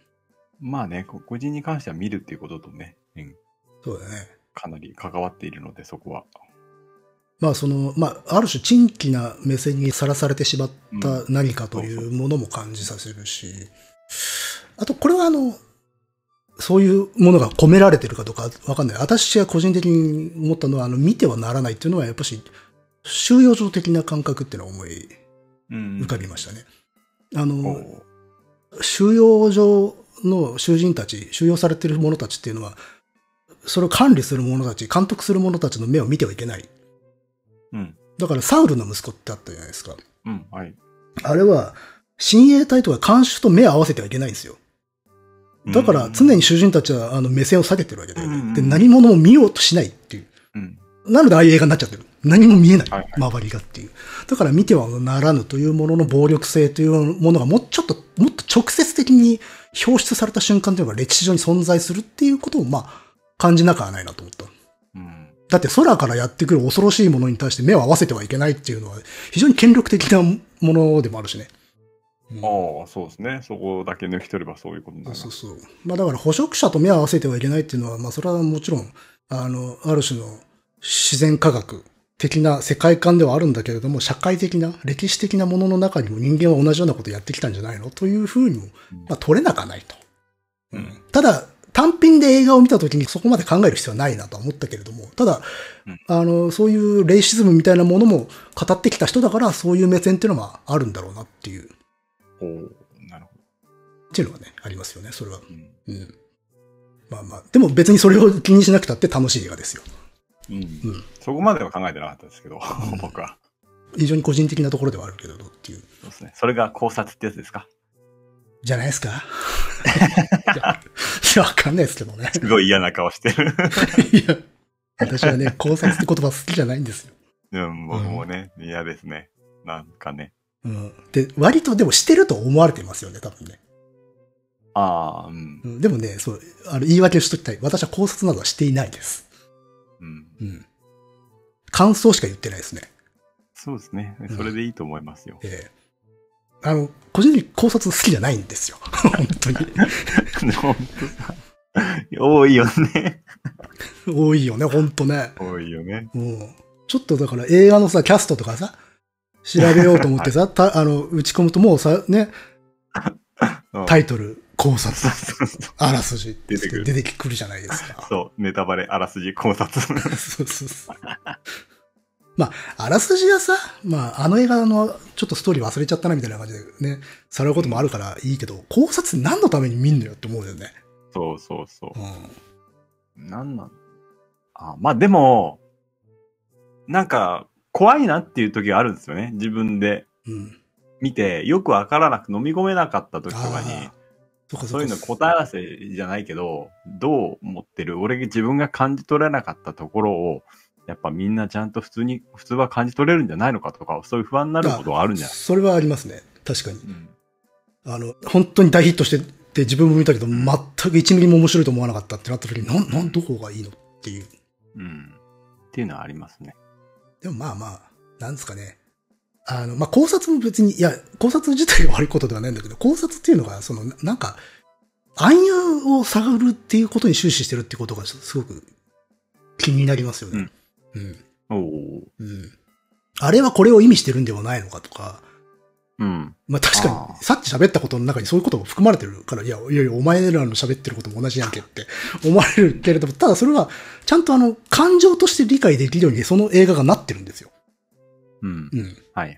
まあね、こ個人に関しては見るっていうこととね、うん、そうだね。かなり関わっているので、そこは。まあその、まあ、ある種珍奇な目線にさらされてしまった何かというものも感じさせるし、あとこれはあの、そういうものが込められてるかどうかわかんない。私が個人的に思ったのは、あの、見てはならないっていうのはやっぱし、収容所的な感覚っていうのは思いうん。浮かびましたね。あおの、う収容所の囚人たち、収容されてる者たちっていうのは、それを管理する者たち、監督する者たちの目を見てはいけない。うん。だからサウルの息子ってあったじゃないですか。うん、はい。あれは、親衛隊とか監守と目を合わせてはいけないんですよ。だから常に主人たちはあの目線を下げてるわけで、うんで、何者も見ようとしないっていう。うん。なのでああいう映画になっちゃってる。何も見えない。周りがっていう。だから見てはならぬというものの暴力性というものがもうちょっと、もっと直接的に表出された瞬間というのが歴史上に存在するっていうことを、まあ、感じなくはないなと思った。うん。だって空からやってくる恐ろしいものに対して目を合わせてはいけないっていうのは非常に権力的なものでもあるしね。うんああ、そうですね。そこだけ抜き取ればそういうことになります。そうそう。まあだから捕食者と目を合わせてはいけないっていうのは、まあそれはもちろん、あの、ある種の自然科学的な世界観ではあるんだけれども、社会的な、歴史的なものの中にも人間は同じようなことをやってきたんじゃないの？というふうにも、まあ取れなかないと。うんただ、単品で映画を見たときにそこまで考える必要はないなとは思ったけれども、ただ、うんあの、そういうレイシズムみたいなものも語ってきた人だから、そういう目線っていうのはあるんだろうなっていう、おおなるほっていうのがね、ありますよね、それは。ど。うん。うん。まあまあ、でも別にそれを気にしなくたって楽しい映画ですよ。うん。うん。そこまでは考えてなかったですけど、僕は。非常に個人的なところではあるけれどっていう。そうですね。それが考察ってやつですか？じゃないですか？*laughs* いや、いやわかんないですけどね。すごい嫌な顔してる。いや、私はね、考察って言葉好きじゃないんですよ。うん、僕もね、嫌ですね。なんかね。うん。で、割とでもしてると思われてますよね、多分ね。ああ、うん。うん、でもね、そう、あの、言い訳をしときたい。私は考察などはしていないです。うん。うん。感想しか言ってないですね。そうですねん。それでいいと思いますよ。ええあの、個人的に考察好きじゃないんですよ。*laughs* 本当に。*laughs* 本当さ。多いよね。*laughs* 多いよね、本当ね。多いよね。うん。ちょっとだから映画のさ、キャストとかさ、調べようと思ってさ、たあの、打ち込むともうさ、ね、*laughs* うんタイトル、考察。あらすじって出てくる出てくるじゃないですか。そう、ネタバレ、あらすじ、考察。そうそうそう。*laughs* まあ、あらすじはさ、まあ、あの映画のちょっとストーリー忘れちゃったなみたいな感じでね、されることもあるからいいけど、考察何のために見んのよって思うよね。そうそうそうう。ん。なんなん？あ、まあでも、なんか、怖いなっていう時があるんですよね。自分でうん。見て、よくわからなく飲み込めなかった時とかにそそういうのこ答え合わせじゃないけど、どう思ってる？俺が自分が感じ取れなかったところを、やっぱみんなちゃんと普通に、普通は感じ取れるんじゃないのかとか、そういう不安になることがあるんじゃない？それはありますね。確かに。うんあの、本当に大ヒットしてて自分も見たけど、全く1ミリも面白いと思わなかったってなった時に、なん、なん、どこがいいの？っていう。うん。っていうのはありますね。でもまあまあ、なんですかね。あの、まあ考察も別に、いや、考察自体が悪いことではないんだけど、考察っていうのが、その、ななんか、暗喩を探るっていうことに終始してるってことがすごく気になりますよね。うん。おお。うん。あれはこれを意味してるんではないのかとか、うん。まあ確かあに、さっき喋ったことの中にそういうことも含まれてるから、いや、いやいや、お前らの喋ってることも同じやんけって *laughs* 思われるけれども、ただそれは、ちゃんとあの、感情として理解できるようにその映画がなってるんですよ。うん。うん。はいはい。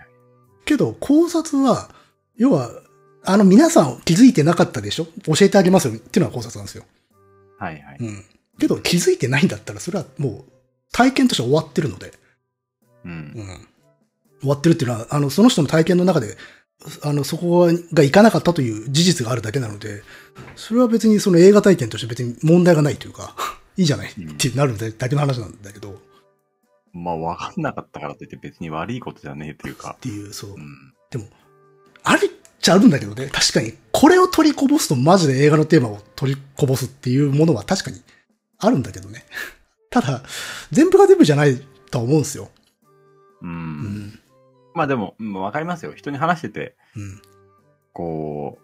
けど、考察は、要は、あの、皆さん気づいてなかったでしょ？教えてあげますよっていうのが考察なんですよ。はいはい。うん。けど、気づいてないんだったら、それはもう、体験として終わってるので、うん。うん。終わってるっていうのは、あの、その人の体験の中で、あの、そこがいかなかったという事実があるだけなので、それは別にその映画体験として別に問題がないというか、*laughs* いいじゃないってなるだけの話なんだけど、っまあ、わかんなかったからといって別に悪いことじゃねえというか。ていう、そうう。ん。あるっちゃあるんだけどね、確かに、これを取りこぼすとマジで映画のテーマを取りこぼすっていうものは確かにあるんだけどね。ただ、全部が全部じゃないとは思うんですよ。う。うんん。まあでも、うんわかりますよ。人に話してて、うん。こう、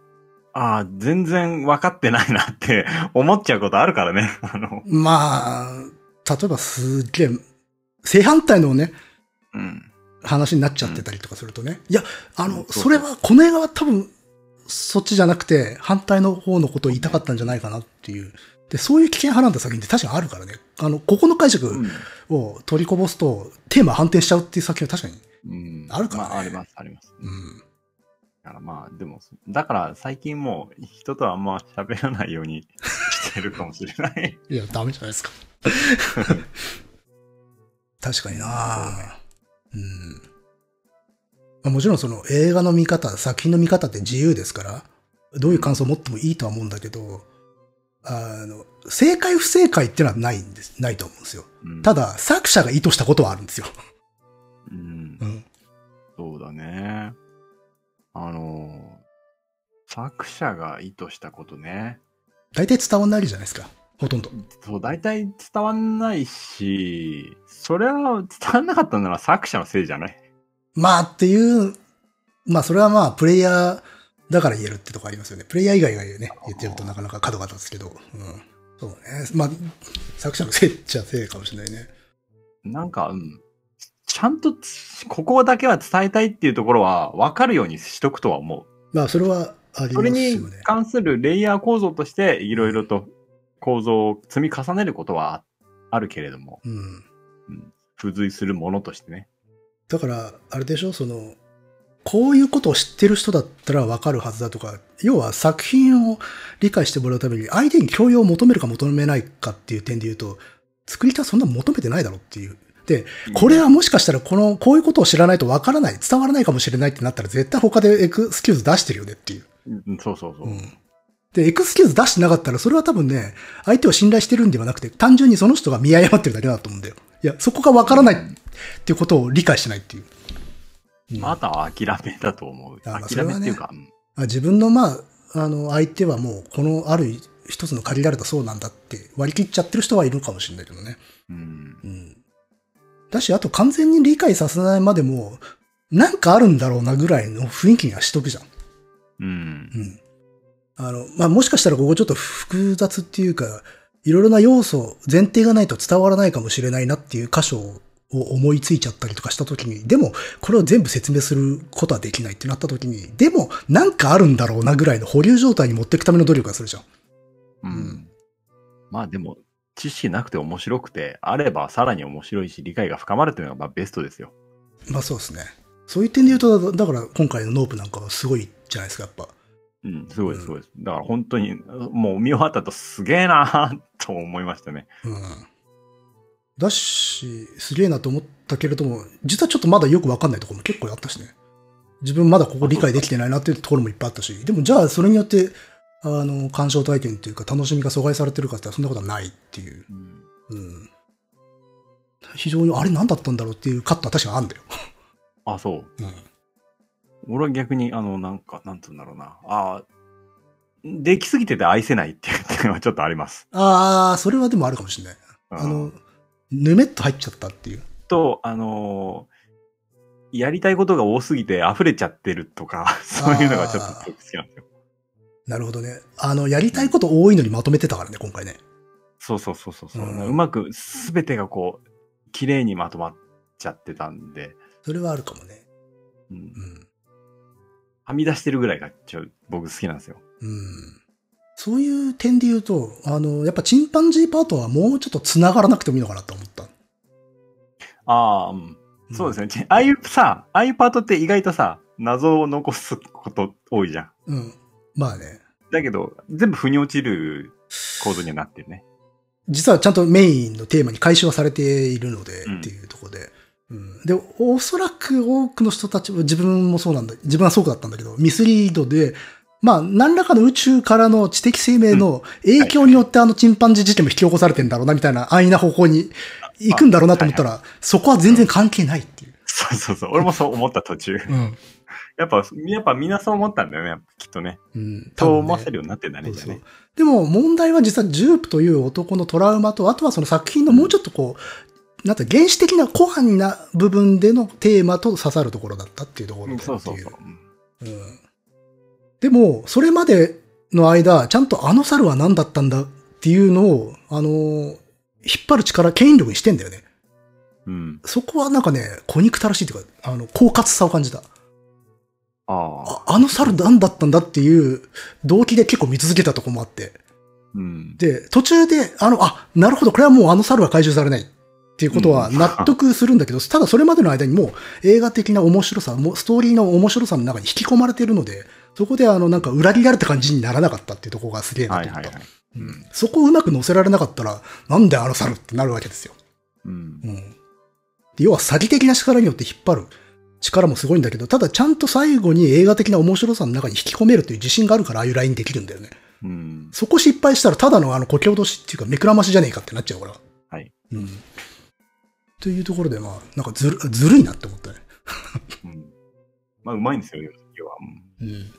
ああ、全然分かってないなって *laughs* 思っちゃうことあるからね。*laughs* あの、まあ、例えばすっげえ、正反対のね、うん。話になっちゃってたりとかするとね。いや、あの、うんそうそうそれは、この映画は多分、そっちじゃなくて、反対の方のことを言いたかったんじゃないかなっていう。で、そういう危険派なんだ作品って確かにあるからね。あの、ここの解釈うん。を取りこぼすと、テーマ反転しちゃうっていう作品は確かに。うんあるからねまあ、あります、あります。うん。だからまあ、でも、だから最近もう人とはあんま喋らないようにしてるかもしれない。*laughs* いや、ダメじゃないですか。*laughs* 確かになうん。まあ、もちろんその映画の見方、作品の見方って自由ですから、どういう感想を持ってもいいとは思うんだけど、あの、正解不正解っていうのはないんです、ないと思うんですよ。うんた、だ、作者が意図したことはあるんですよ。うんう、ん。そうだね。あの、作者が意図したことね。大体伝わんないじゃないですか。ほとんど。そう、大体伝わんないし、それは伝わんなかったなら作者のせいじゃない？まあっていう、まあそれはまあプレイヤーだから言えるってとこありますよね。プレイヤー以外がね、言ってるとなかなか角が立つけど。うん。そうね。まあ、作者のせいっちゃせいかもしれないね。なんか、うん。ちゃんとつ、ここだけは伝えたいっていうところは分かるようにしとくとは思う。まあそれはありそれますよにね。関するレイヤー構造として、いろいろと構造を積み重ねることはあるけれども、うん。付随するものとしてね。だから、あれでしょ、その、こういうことを知ってる人だったらわかるはずだとか、要は作品を理解してもらうために相手に教養を求めるか求めないかっていう点で言うと、作り手はそんな求めてないだろうっていう。で、これはもしかしたらこの、こういうことを知らないとわからない、伝わらないかもしれないってなったら絶対他でエクスキューズ出してるよねっていう。うんそうそうそう。うん。で、エクスキューズ出してなかったら、それは多分ね、相手を信頼してるんではなくて、単純にその人が見誤ってるだけだと思うんだよ。いや、そこがわからないっていうことを理解してないっていう。うんあとは諦めだと思う。諦めっていうか、自分の、まあ、あの、相手はもう、この、ある一つの限られた層なんだって割り切っちゃってる人はいるかもしれないけどね。うんうん。だし、あと完全に理解させないまでも、なんかあるんだろうなぐらいの雰囲気にはしとくじゃん。うんうん。あの、まあ、もしかしたらここちょっと複雑っていうか、いろいろな要素、前提がないと伝わらないかもしれないなっていう箇所を思いついちゃったりとかしたときに、でも、これを全部説明することはできないってなったときに、でも、なんかあるんだろうなぐらいの保留状態に持っていくための努力がするじゃん。うんまあでも、知識なくて面白くて、あればさらに面白いし、理解が深まるというのがまあベストですよ。まあそうですね。そういう点で言うと、だから今回のノープなんかはすごいじゃないですか、やっぱ。うん、すごいです、すごいです。だから本当に、もう見終わったとすげえなと思いましたね。うん。だし、すげえなと思ったけれども、実はちょっとまだよくわかんないところも結構あったしね。自分まだここ理解できてないなっていうところもいっぱいあったし、でもじゃあそれによって、あの、鑑賞体験っていうか楽しみが阻害されてるかってそんなことはないっていう。うんうん。非常に、あれ何だったんだろうっていうカットは確かにあるんだよ。*laughs* あ、そう。うん。俺は逆に、あの、なんか、なんつうんだろうな。あできすぎてて愛せないっていう点はちょっとあります。ああ、それはでもあるかもしれない。うんあの、ぬめっと入っちゃったっていう。と、あのーやりたいことが多すぎて溢れちゃってるとか、そういうのがちょっと好きなんですよ。なるほどね。あの、やりたいこと多いのにまとめてたからね、今回ね。そうそうそうそうそう、ううんまくすべてがこう、綺麗にまとまっちゃってたんで、それはあるかもね。うんうん。はみ出してるぐらいがちょ僕好きなんですよ。うん。そういう点で言うと、あの、やっぱチンパンジーパートはもうちょっと繋がらなくてもいいのかなと思った。ああ、うん。そうですね。ちああいうさ、ああいうパートって意外とさ、謎を残すこと多いじゃん。うん。まあね。だけど、全部腑に落ちる構造にはなってるね。実はちゃんとメインのテーマに回収はされているので、うんっていうところで。うん。で、おそらく多くの人たちは、自分もそうなんだ、自分はそうだったんだけど、ミスリードで、まあ、何らかの宇宙からの知的生命の影響によってあのチンパンジー事件も引き起こされてんだろうな、みたいな安易な方向に行くんだろうなと思ったら、そこは全然関係ないっていう。そうそうそう。俺もそう思った途中。うん。やっぱ、やっぱみんなそう思ったんだよね、きっとね。うん。そう思わせるようになってんだね、じゃあね。でも問題は実はジュープという男のトラウマと、あとはその作品のもうちょっとこう、なんて原始的なコアな部分でのテーマと刺さるところだったっていうところでうんっていう。そうそうそう。うんうんでも、それまでの間、ちゃんとあの猿は何だったんだっていうのを、あのー引っ張る力、権威力にしてんだよね。うん。そこはなんかね、小憎たらしいというか、あの、狡猾さを感じた。ああ。の猿何だったんだっていう動機で結構見続けたとこもあって。うん。で、途中で、あの、あ、なるほど、これはもうあの猿は回収されないっていうことはうん納得するんだけど、*laughs* ただそれまでの間にもう映画的な面白さ、もうストーリーの面白さの中に引き込まれているので、そこであの、なんか裏切られた感じにならなかったっていうところがすげえなと思った。はいはいはい。うん。そこをうまく乗せられなかったら、なんであの猿ってなるわけですよ。うん。うん。で要は詐欺的な力によって引っ張る力もすごいんだけど、ただちゃんと最後に映画的な面白さの中に引き込めるという自信があるからああいうラインできるんだよね。うん。そこ失敗したらただのあのこけ落としっていうかめくらましじゃねえかってなっちゃうから。はい。うん。というところでまあ、なんかずる、ずるいなって思ったね。うん。まあ、うまいんですよ、岩崎は。うんうん。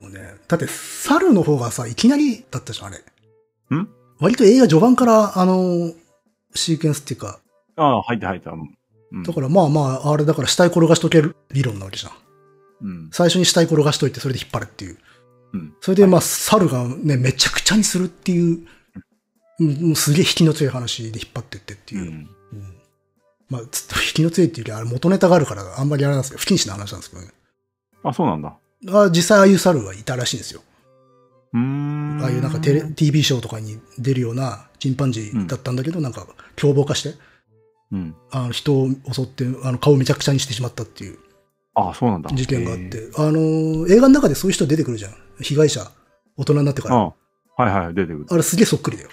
もうね、だって猿の方がさ、いきなりだったじゃん、あれ。ん？割と映画序盤から、あの、シーケンスっていうか、ああ、入った入った。うん。だからまあまあ、あれだから死体転がしとける理論なわけじゃん。うん。最初に死体転がしといて、それで引っ張るっていう。うん。それでまあ、猿がね、めちゃくちゃにするっていう、うんすげえ引きの強い話で引っ張ってってっていう。うん。うんまあ、つ引きの強いっていうより、あれ元ネタがあるから、あんまりあれなんですけど、不謹慎な話なんですけどね。あ、そうなんだ。あ実際ああいう猿はいたらしいんですよ。うーん。ああいうなんかテレ、TV ショーとかに出るようなチンパンジーだったんだけど、なんか凶暴化して、うん。あの人を襲って、あの顔をめちゃくちゃにしてしまったっていうあそうなんだ。事件があっへて、あの、映画の中でそういう人出てくるじゃん。被害者、大人になってえ。から。あはいはい、出てくる。あれすげえそっくりだよ。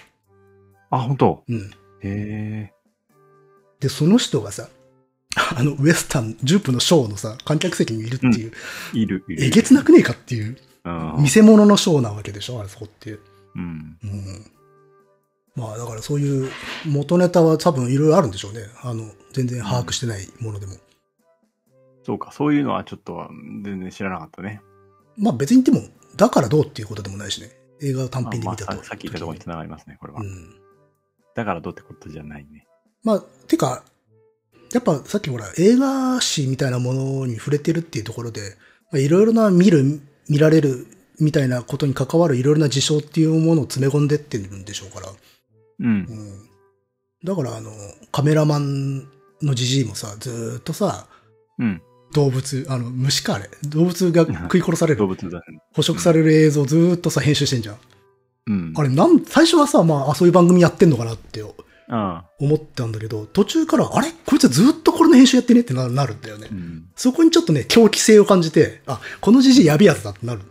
あ、本当？うん。へえ。で、その人がさ、*laughs* あの、ウエスタン、ジュープのショーのさ、観客席にいるっていう、いる、いる。えげつなくねえかっていう、うん。見せ物のショーなわけでしょあれそこっていう。うん。うん。まあ、だからそういう元ネタは多分いろいろあるんでしょうね。あの、全然把握してないものでも。そうか、そういうのはちょっと全然知らなかったね。まあ別に言っても、だからどうっていうことでもないしね。映画を単まあまあ品で見たと。ささっき言ったところに繋がりますね、これは。うん。だからどうってことじゃないね。まあ、てか、やっぱさっきほら、映画史みたいなものに触れてるっていうところで、まあいろいろな見る、見られるみたいなことに関わるいろいろな事象っていうものを詰め込んでってるんでしょうから。うん。うん。だからあの、カメラマンのじじいもさ、ずーっとさ、うん。動物、あの、虫かあれ。動物が食い殺される、動物だね。捕食される映像をずーっとさ、編集してんじゃん。うん。あれ、なん、最初はさ、まあ、あそういう番組やってんのかなってあ思ったんだけど、途中から、あれ？こいつずっとこれの編集やってね？ってななるんだよね。うん。そこにちょっとね、狂気性を感じて、あ、このじじいやべえやつだってなる。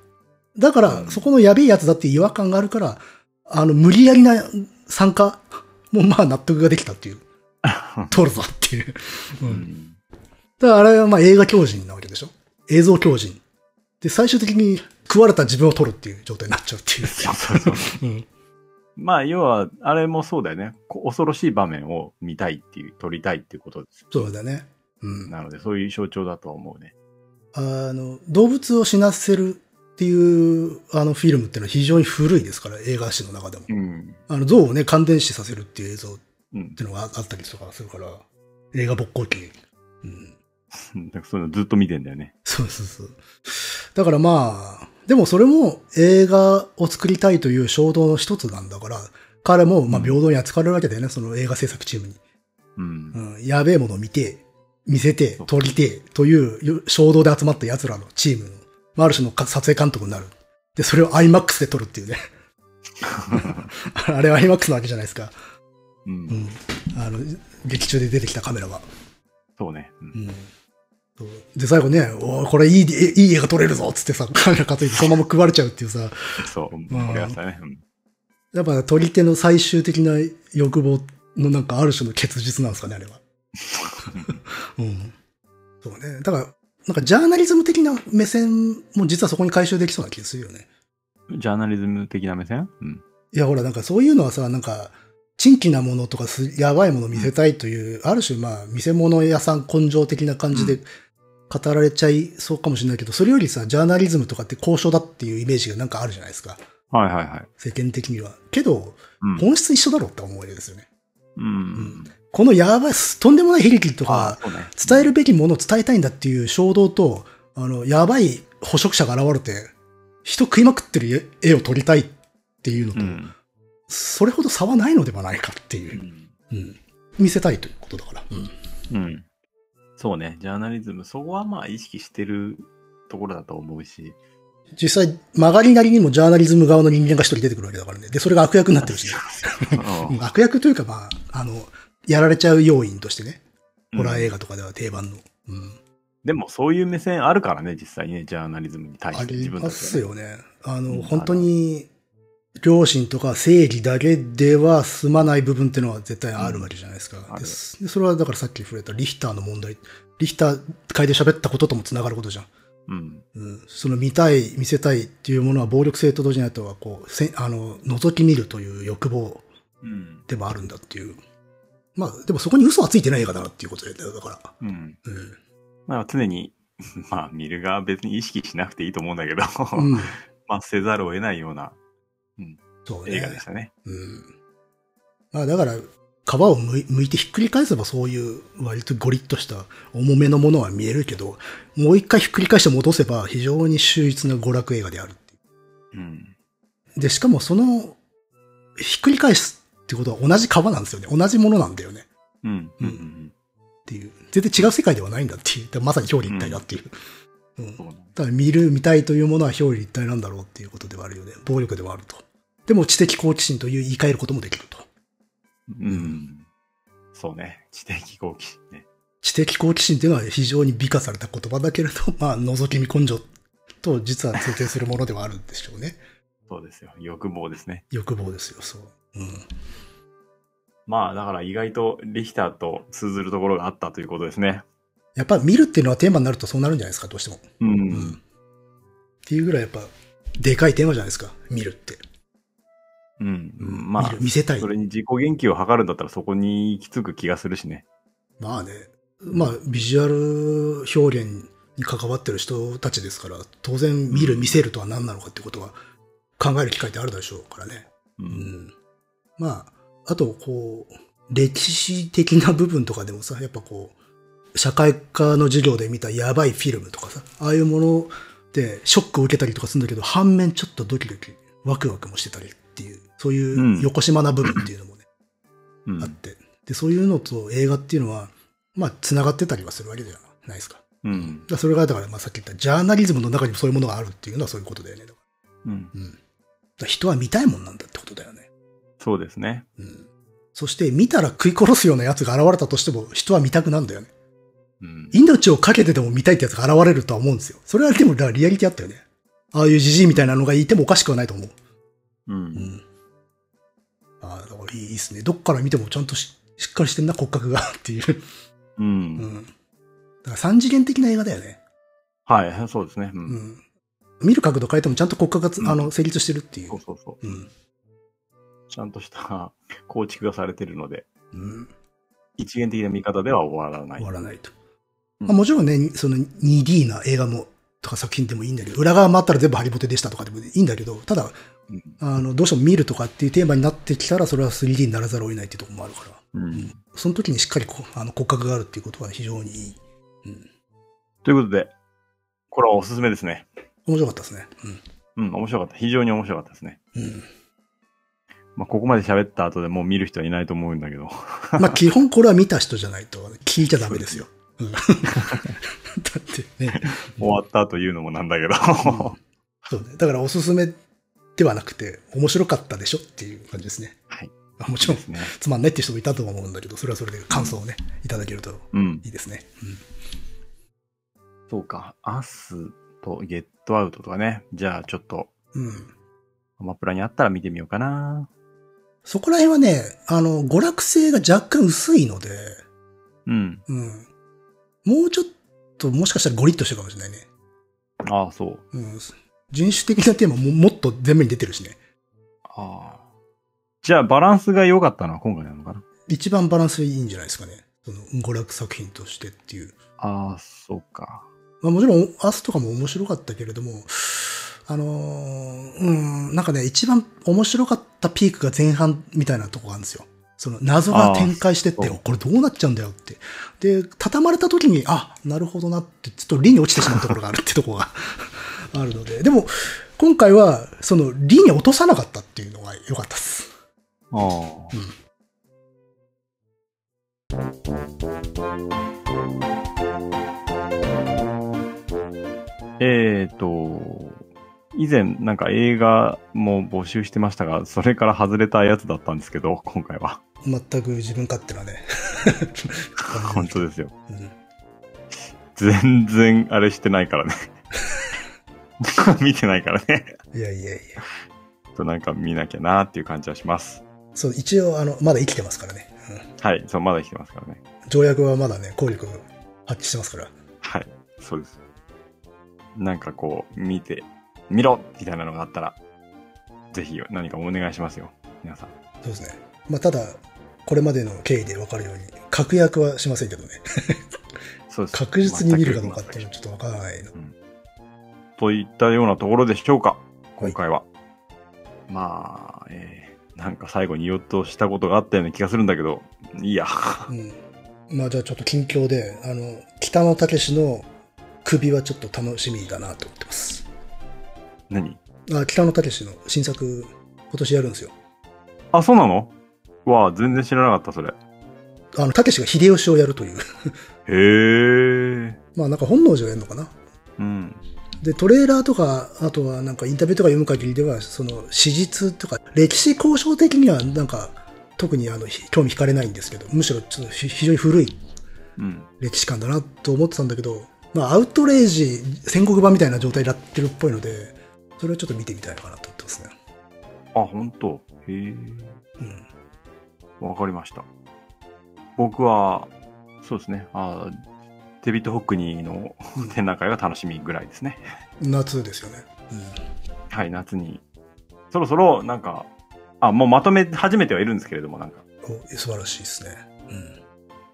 だから、うんそこのやべえやつだって違和感があるから、あの、無理やりな参加？もまあ納得ができたっていう。*laughs* 撮るぞっていう。う。うんん。だからあれはまあ映画狂人なわけでしょ？映像狂人。で、最終的に食われた自分を撮るっていう状態になっちゃうっていう。*laughs* そうそうそう。うん。まあ、要は、あれもそうだよね。こ恐ろしい場面を見たいっていう、撮りたいっていうことです。そうだね。うん。なので、そういう象徴だとは思うね。あの、動物を死なせるっていう、あのフィルムっていうのは非常に古いですから、映画史の中でも。うん。あの、象をね、感電死させるっていう映像っうん。ていうのがあったりとかするから、映画勃興期。うん。*laughs* だからそういうのずっと見てんだよね。そうそうそう。だからまあ、でもそれも映画を作りたいという衝動の一つなんだから、彼もまあ平等に扱われるわけだよね、その映画制作チームに。うん。うん、やべえものを見て、見せて撮りて、という衝動で集まった奴らのチームの、まあある種の撮影監督になる。で、それを IMAX で撮るっていうね。あれは IMAX なわけじゃないですか。う。うんん。あの、劇中で出てきたカメラは。そうね。うんうん。で、最後ね、おーこれいい、いい映画撮れるぞっつってさ、カメラ担いでそのまま食われちゃうっていうさ、そう。んこれはさね。うんやっぱ撮り手の最終的な欲望のなんかある種の結実なんですかね、あれは。*laughs* うん。そうね。だから、なんかジャーナリズム的な目線も実はそこに回収できそうな気がするよね。ジャーナリズム的な目線？うん。いや、ほら、なんかそういうのはさ、なんか、珍奇なものとかす、やばいものを見せたいという、ある種まあ、見せ物屋さん根性的な感じで語られちゃいそうかもしれないけど、それよりさ、ジャーナリズムとかって交渉だっていうイメージがなんかあるじゃないですか。はいはいはい。世間的には。けど、うん。本質一緒だろうって思うわけですよね。うん。このやばい、とんでもない悲劇とか。伝えるべきものを伝えたいんだっていう衝動と、あの、やばい捕食者が現れて、人食いまくってる絵絵を撮りたいっていうのと、うん。それほど差はないのではないかっていうう。ん。うん。見せたいということだから。うん。うん。そうね。ジャーナリズム、そこはまあ意識してるところだと思うし。実際、曲がりなりにもジャーナリズム側の人間が一人出てくるわけだからね。で、それが悪役になってるし *laughs* ね。悪役というか、まあ、あの、やられちゃう要因としてね。んホラー映画とかでは定番の。うん。でもそういう目線あるからね、実際にね、ジャーナリズムに対あして自りま分たちはねすよね。あの、うん本当に、良心とか正義だけでは済まない部分っていうのは絶対あるわけじゃないですか。あるでそれはだからさっき触れたリヒターの問題。リヒター会で喋ったこととも繋がることじゃん。うん。うん、その見たい、見せたいっていうものは暴力性と同時にあとはこう、せあの、覗き見るという欲望うん。でもあるんだっていう。まあ、でもそこに嘘はついてないかなっていうことで、だから。うん。うん。まあ常に、*laughs* まあ見る側は別に意識しなくていいと思うんだけど、うん。*laughs* まあせざるを得ないようなそうね。映画でしたね。うん。まあだから、皮をむいてひっくり返せばそういう割とゴリッとした重めのものは見えるけど、もう一回ひっくり返して戻せば非常に秀逸な娯楽映画であるっていうん。う。で、しかもその、ひっくり返すってことは同じ皮なんですよね。同じものなんだよね。うん。うん。っていう。全然違う世界ではないんだっていう。まさに表裏一体だっていう。うん。そうなんだただ見る、見たいというものは表裏一体なんだろうっていうことではあるよね。暴力ではあると。でも知的好奇心という言い換えることもできると。うん。そうね。知的好奇心ね。知的好奇心っていうのは非常に美化された言葉だけれど、*laughs* まあ、覗き見根性と実は通底するものではあるんでしょうね。そうですよ。欲望ですね。欲望ですよ、そう。うん。まあだから意外とリヒターと通ずるところがあったということですね。やっぱ見るっていうのはテーマになるとそうなるんじゃないですか、どうしても。う。うんん。っていうぐらいやっぱ、でかいテーマじゃないですか、見るって。うん。うんまあ見せたいそ。れに自己言及を図るんだったらそこに行き着く気がするしね。まあね。まあ、ビジュアル表現に関わってる人たちですから、当然見る、見せるとは何なのかってことは考える機会ってあるでしょうからね。う。うんん。まあ、あと、こう、歴史的な部分とかでもさ、やっぱこう、社会科の授業で見たやばいフィルムとかさ、ああいうものでショックを受けたりとかするんだけど、反面ちょっとドキドキ、ワクワクもしてたりっていう、そういう横島な部分っていうのもね、うんあって。で、そういうのと映画っていうのは、まあ、繋がってたりはするわけじゃないですか。だかうん。らそれが、だから、まあ、さっき言ったジャーナリズムの中にもそういうものがあるっていうのはそういうことだよね。うん。らうん。人は見たいもんなんだってことだよね。そうですね。うん。そして、見たら食い殺すような奴が現れたとしても、人は見たくなんだよね。うん。命をかけてでも見たいって奴が現れるとは思うんですよ。それはでも、だからリアリティあったよね。ああいうじじいみたいなのがいてもおかしくはないと思う。う。うんん。ああ、だからいいですね。どっから見てもちゃんとししっかりしてんな、骨格がっていう。う。うんん。だから三次元的な映画だよね。はい、そうですね。う。うんん。見る角度変えてもちゃんと骨格がつ、うんあの、成立してるっていうそう。そうそう。うん。ちゃんとした *laughs* 構築がされてるので、うん。一元的な見方では終わらない。終わらないと。うんまあ、もちろんね、その 2D な映画も、とか作品でもいいんだけど、裏側回ったら全部ハリボテでしたとかでもいいんだけど、ただ、うん。あの、どうしても見るとかっていうテーマになってきたら、それは 3D にならざるを得ないっていうところもあるから、うん。その時にしっかりこうあの骨格があるっていうことは非常にいい。うん。ということで、これはおすすめですね。面白かったですね。うん、面白かった。非常に面白かったですね。うん。うん。まあ、ここまで喋った後でもう見る人はいないと思うんだけど。*laughs* まあ、基本これは見た人じゃないと聞いちゃダメですよ。うん、*laughs* だってね。終わった後言うのもなんだけど。そうね。だからおすすめではなくて、面白かったでしょっていう感じですね。はい。あもちろんね。つまんないって人もいたと思うんだけど、それはそれで感想をね、いただけるとうんい。いですね。そうか。アスとゲットアウトとかね。じゃあちょっと、うん。うん。アマプラにあったら見てみようかな。そこら辺はね、あの、娯楽性が若干薄いので、うん。うん。もうちょっと、もしかしたらゴリッとしてるかもしれないね。ああ、そう。うん。人種的なテーマももっと前面に出てるしね。ああ。じゃあバランスが良かったのは今回なのかな？一番バランスいいんじゃないですかね。その、娯楽作品としてっていう。ああ、そうか。まあもちろん、アスとかも面白かったけれども、あのーうん、なんかね、一番面白かったピークが前半みたいなとこがあるんですよ。その謎が展開してって、これどうなっちゃうんだよって。で、畳まれた時に、あ、なるほどなって、ちょっと理に落ちてしまうところがあるってところが *laughs* あるので。でも、今回は、その理に落とさなかったっていうのが良かったです。ああ。うん。えーと、以前なんか映画も募集してましたが、それから外れたやつだったんですけど、今回は。全く自分勝手なね。*laughs* 本当ですよ。うん全然あれしてないからね。*laughs* 見てないからね。いやいやいや。となんか見なきゃなっていう感じはします。そう、一応、あの、まだ生きてますからね。はい。そう、まだ生きてますからね。うん条約はまだね、効力発揮してますから。はい。そうです。なんかこう、見て、見ろみたいなのがあったら、ぜひ何かお願いしますよ。皆さん。そうですね。まあ、ただ、これまでの経緯で分かるように、確約はしませんけどね。*laughs* そうです。確実に見るかどうかっていうのはちょっと分からないの。といったようなところでしょうか。今回は。まあ、えー、なんか最後に言おうとしたことがあったような気がするんだけど、いいや。うん。まあ、じゃあちょっと近況で、あの、北野武の首はちょっと楽しみだなと思ってます。何？あ、北野武の新作、今年やるんですよ。あ、そうなの？わあ、全然知らなかった、それ。あの、武が秀吉をやるという。へえ。まあ、なんか本能寺をやるのかな。うん。で、トレーラーとか、あとはなんかインタビューとか読む限りでは、その史実とか、歴史交渉的にはなんか、特にあの、ひ興味惹かれないんですけど、むしろちょっとひ非常に古いうん。歴史観だなと思ってたんだけど、まあ、アウトレイジ戦国版みたいな状態になってるっぽいので、それをちょっと見てみたいのかなと思ってますね。あ、本当？へえ。うん。わかりました。僕は、そうですね。あデビッド・ホックニーの展覧会が楽しみぐらいですね。夏ですよね。はい、夏に。そろそろ、なんか、あ、もうまとめ始めてはいるんですけれども、なんか、うん。お素晴らしいですね。うん。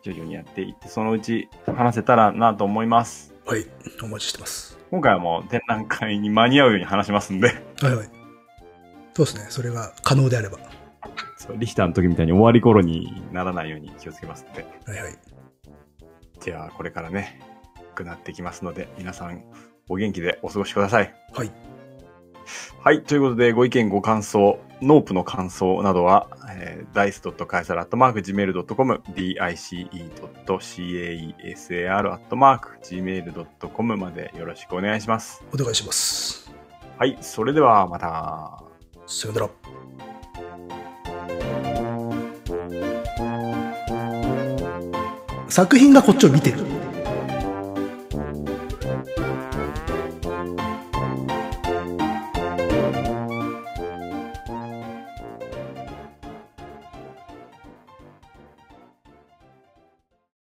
徐々にやっていって、そのうち話せたらなと思います。はい。お待ちしてます。今回はもう展覧会に間に合うように話しますんで、はいはい。そうですね。それが可能であれば。そうリヒターの時みたいに終わり頃にならないように気をつけますので。はいはい。じゃあ、これからね、くなってきますので、皆さん、お元気でお過ごしください。はい。はい。ということで、ご意見、ご感想、ノープの感想などは、えー、dice.caesar.gmail.com、dice.caesar.gmail.com までよろしくお願いします。お願いします。はい。それでは、また。さよなら。作品がこっちを見てる。